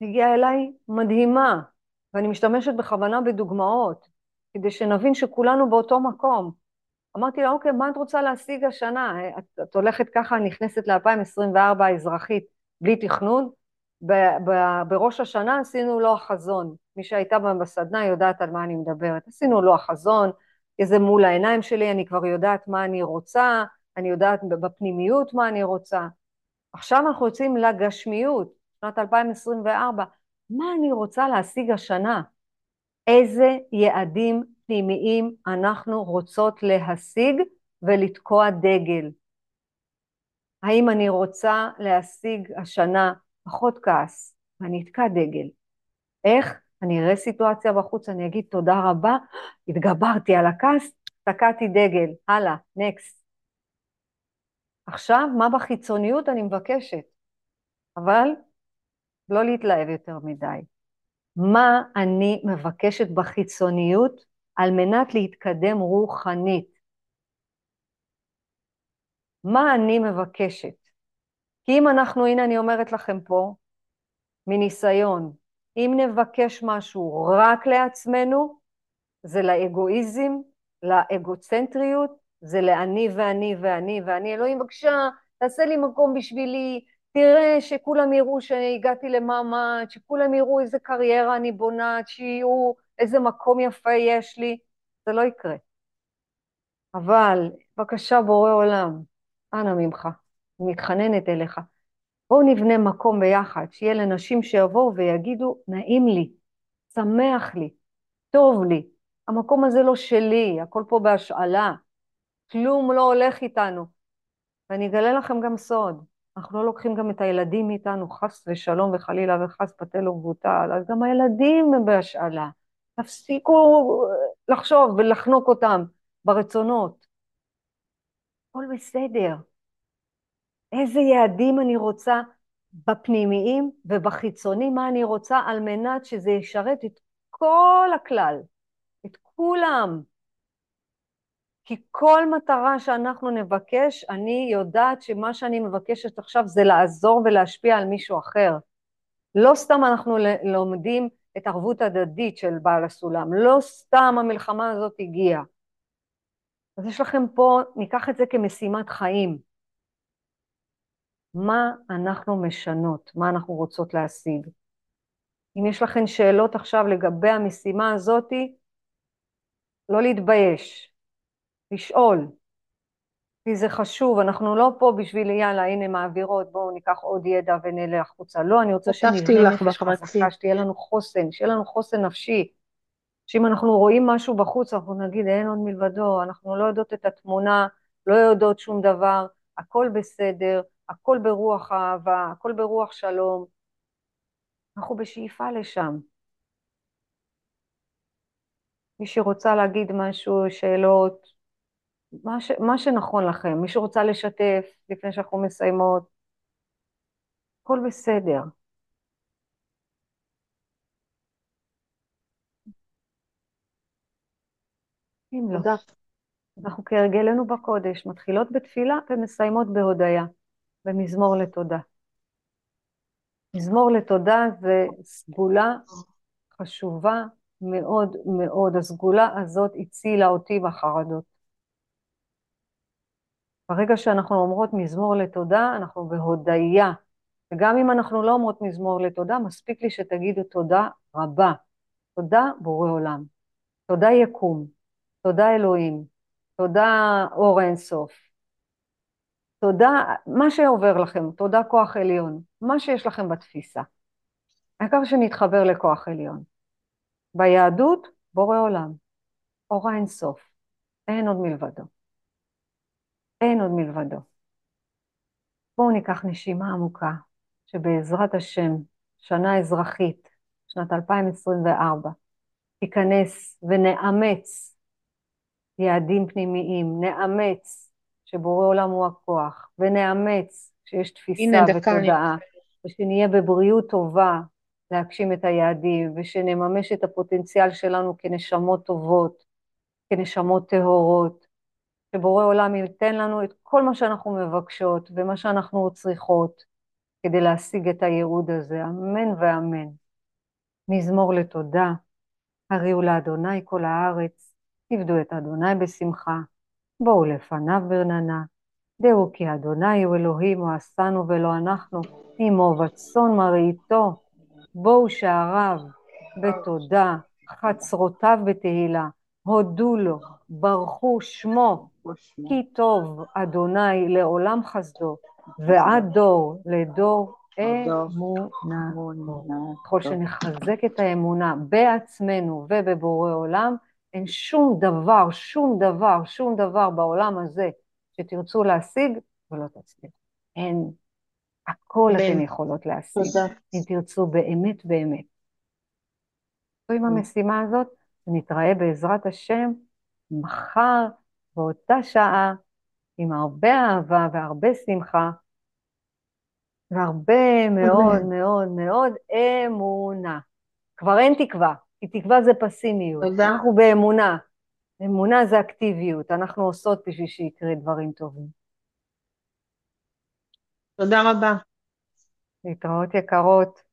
הגיעה אליי מדהימה, ואני משתמשת בכוונה בדוגמאות, כדי שנבין שכולנו באותו מקום. אמרתי לה, אוקיי, מה את רוצה להשיג השנה? את, את הולכת ככה, נכנסת ל-2024 אזרחית, בלי תכנון? ב- ב- בראש השנה עשינו לו החזון. מי שהייתה בסדנה יודעת על מה אני מדברת. עשינו לו החזון, איזה מול העיניים שלי, אני כבר יודעת מה אני רוצה, אני יודעת בפנימיות מה אני רוצה. עכשיו אנחנו יוצאים לגשמיות, שנת 2024. מה אני רוצה להשיג השנה? איזה יעדים פנימיים אנחנו רוצות להשיג ולתקוע דגל? האם אני רוצה להשיג השנה פחות כעס ואני אתקע דגל? איך? אני אראה סיטואציה בחוץ, אני אגיד תודה רבה, התגברתי על הכעס, תקעתי דגל, הלאה, נקסט. עכשיו, מה בחיצוניות אני מבקשת? אבל לא להתלהב יותר מדי. מה אני מבקשת בחיצוניות על מנת להתקדם רוחנית? מה אני מבקשת? כי אם אנחנו, הנה אני אומרת לכם פה, מניסיון, אם נבקש משהו רק לעצמנו, זה לאגואיזם, לאגוצנטריות, זה לאני ואני ואני ואני. אלוהים, בבקשה, תעשה לי מקום בשבילי, תראה שכולם יראו שהגעתי למעמד, שכולם יראו איזה קריירה אני בונה, שיראו איזה מקום יפה יש לי. זה לא יקרה. אבל, בבקשה, בורא עולם, אנא ממך, אני מתחננת אליך. בואו נבנה מקום ביחד, שיהיה לנשים שיבואו ויגידו, נעים לי, שמח לי, טוב לי, המקום הזה לא שלי, הכל פה בהשאלה, כלום לא הולך איתנו. ואני אגלה לכם גם סוד, אנחנו לא לוקחים גם את הילדים מאיתנו, חס ושלום וחלילה וחס פתל ובוטל, אז גם הילדים הם בהשאלה. תפסיקו לחשוב ולחנוק אותם ברצונות. הכל בסדר. איזה יעדים אני רוצה בפנימיים ובחיצוני, מה אני רוצה על מנת שזה ישרת את כל הכלל, את כולם. כי כל מטרה שאנחנו נבקש, אני יודעת שמה שאני מבקשת עכשיו זה לעזור ולהשפיע על מישהו אחר. לא סתם אנחנו לומדים את ערבות הדדית של בעל הסולם. לא סתם המלחמה הזאת הגיעה. אז יש לכם פה, ניקח את זה כמשימת חיים. מה אנחנו משנות? מה אנחנו רוצות להשיג? אם יש לכם שאלות עכשיו לגבי המשימה הזאתי, לא להתבייש, לשאול, כי זה חשוב, אנחנו לא פה בשביל יאללה, הנה מעבירות, בואו ניקח עוד ידע ונלך החוצה. לא, אני רוצה שנבנה נפש חזקה, שתהיה לנו חוסן, שיהיה לנו חוסן נפשי. שאם אנחנו רואים משהו בחוץ, אנחנו נגיד, אין עוד מלבדו, אנחנו לא יודעות את התמונה, לא יודעות שום דבר, הכל בסדר, הכל ברוח אהבה, הכל ברוח שלום. אנחנו בשאיפה לשם. מי שרוצה להגיד משהו, שאלות, מה, ש, מה שנכון לכם. מי שרוצה לשתף לפני שאנחנו מסיימות, הכל בסדר. אם לא. אנחנו כהרגלנו בקודש, מתחילות בתפילה ומסיימות בהודיה, במזמור לתודה. מזמור לתודה זה סגולה חשובה מאוד מאוד. הסגולה הזאת הצילה אותי בחרדות. ברגע שאנחנו אומרות מזמור לתודה, אנחנו בהודיה. וגם אם אנחנו לא אומרות מזמור לתודה, מספיק לי שתגידו תודה רבה. תודה בורא עולם. תודה יקום. תודה אלוהים. תודה אור אינסוף. תודה, מה שעובר לכם, תודה כוח עליון, מה שיש לכם בתפיסה. העיקר שנתחבר לכוח עליון. ביהדות, בורא עולם, אור האינסוף, אין עוד מלבדו. אין עוד מלבדו. בואו ניקח נשימה עמוקה, שבעזרת השם, שנה אזרחית, שנת 2024, תיכנס ונאמץ יעדים פנימיים, נאמץ שבורא עולם הוא הכוח, ונאמץ שיש תפיסה ותודעה, ושנהיה בבריאות טובה להגשים את היעדים, ושנממש את הפוטנציאל שלנו כנשמות טובות, כנשמות טהורות, שבורא עולם ייתן לנו את כל מה שאנחנו מבקשות ומה שאנחנו צריכות כדי להשיג את הייעוד הזה, אמן ואמן. מזמור לתודה, הריעו לאדוני כל הארץ, עבדו את אדוני בשמחה, בואו לפניו ברננה, דעו כי אדוני הוא אלוהים, הוא עשנו ולא אנחנו, עמו וצאן מרעיתו, בואו שעריו בתודה, חצרותיו בתהילה, הודו לו, ברכו שמו, כי טוב אדוני לעולם חסדו, ועד דור לדור אמונה. ככל שנחזק את האמונה בעצמנו ובבורא עולם, אין שום דבר, שום דבר, שום דבר בעולם הזה שתרצו להשיג ולא תצליחו. אין. הכל אתן יכולות להשיג, אם תרצו באמת באמת. עם המשימה הזאת, ונתראה בעזרת השם מחר באותה שעה, עם הרבה אהבה והרבה שמחה, והרבה מאוד מאוד מאוד אמונה. כבר אין תקווה, כי תקווה זה פסימיות. תודה. אנחנו באמונה. אמונה זה אקטיביות, אנחנו עושות בשביל שיקרה דברים טובים. תודה רבה. להתראות יקרות.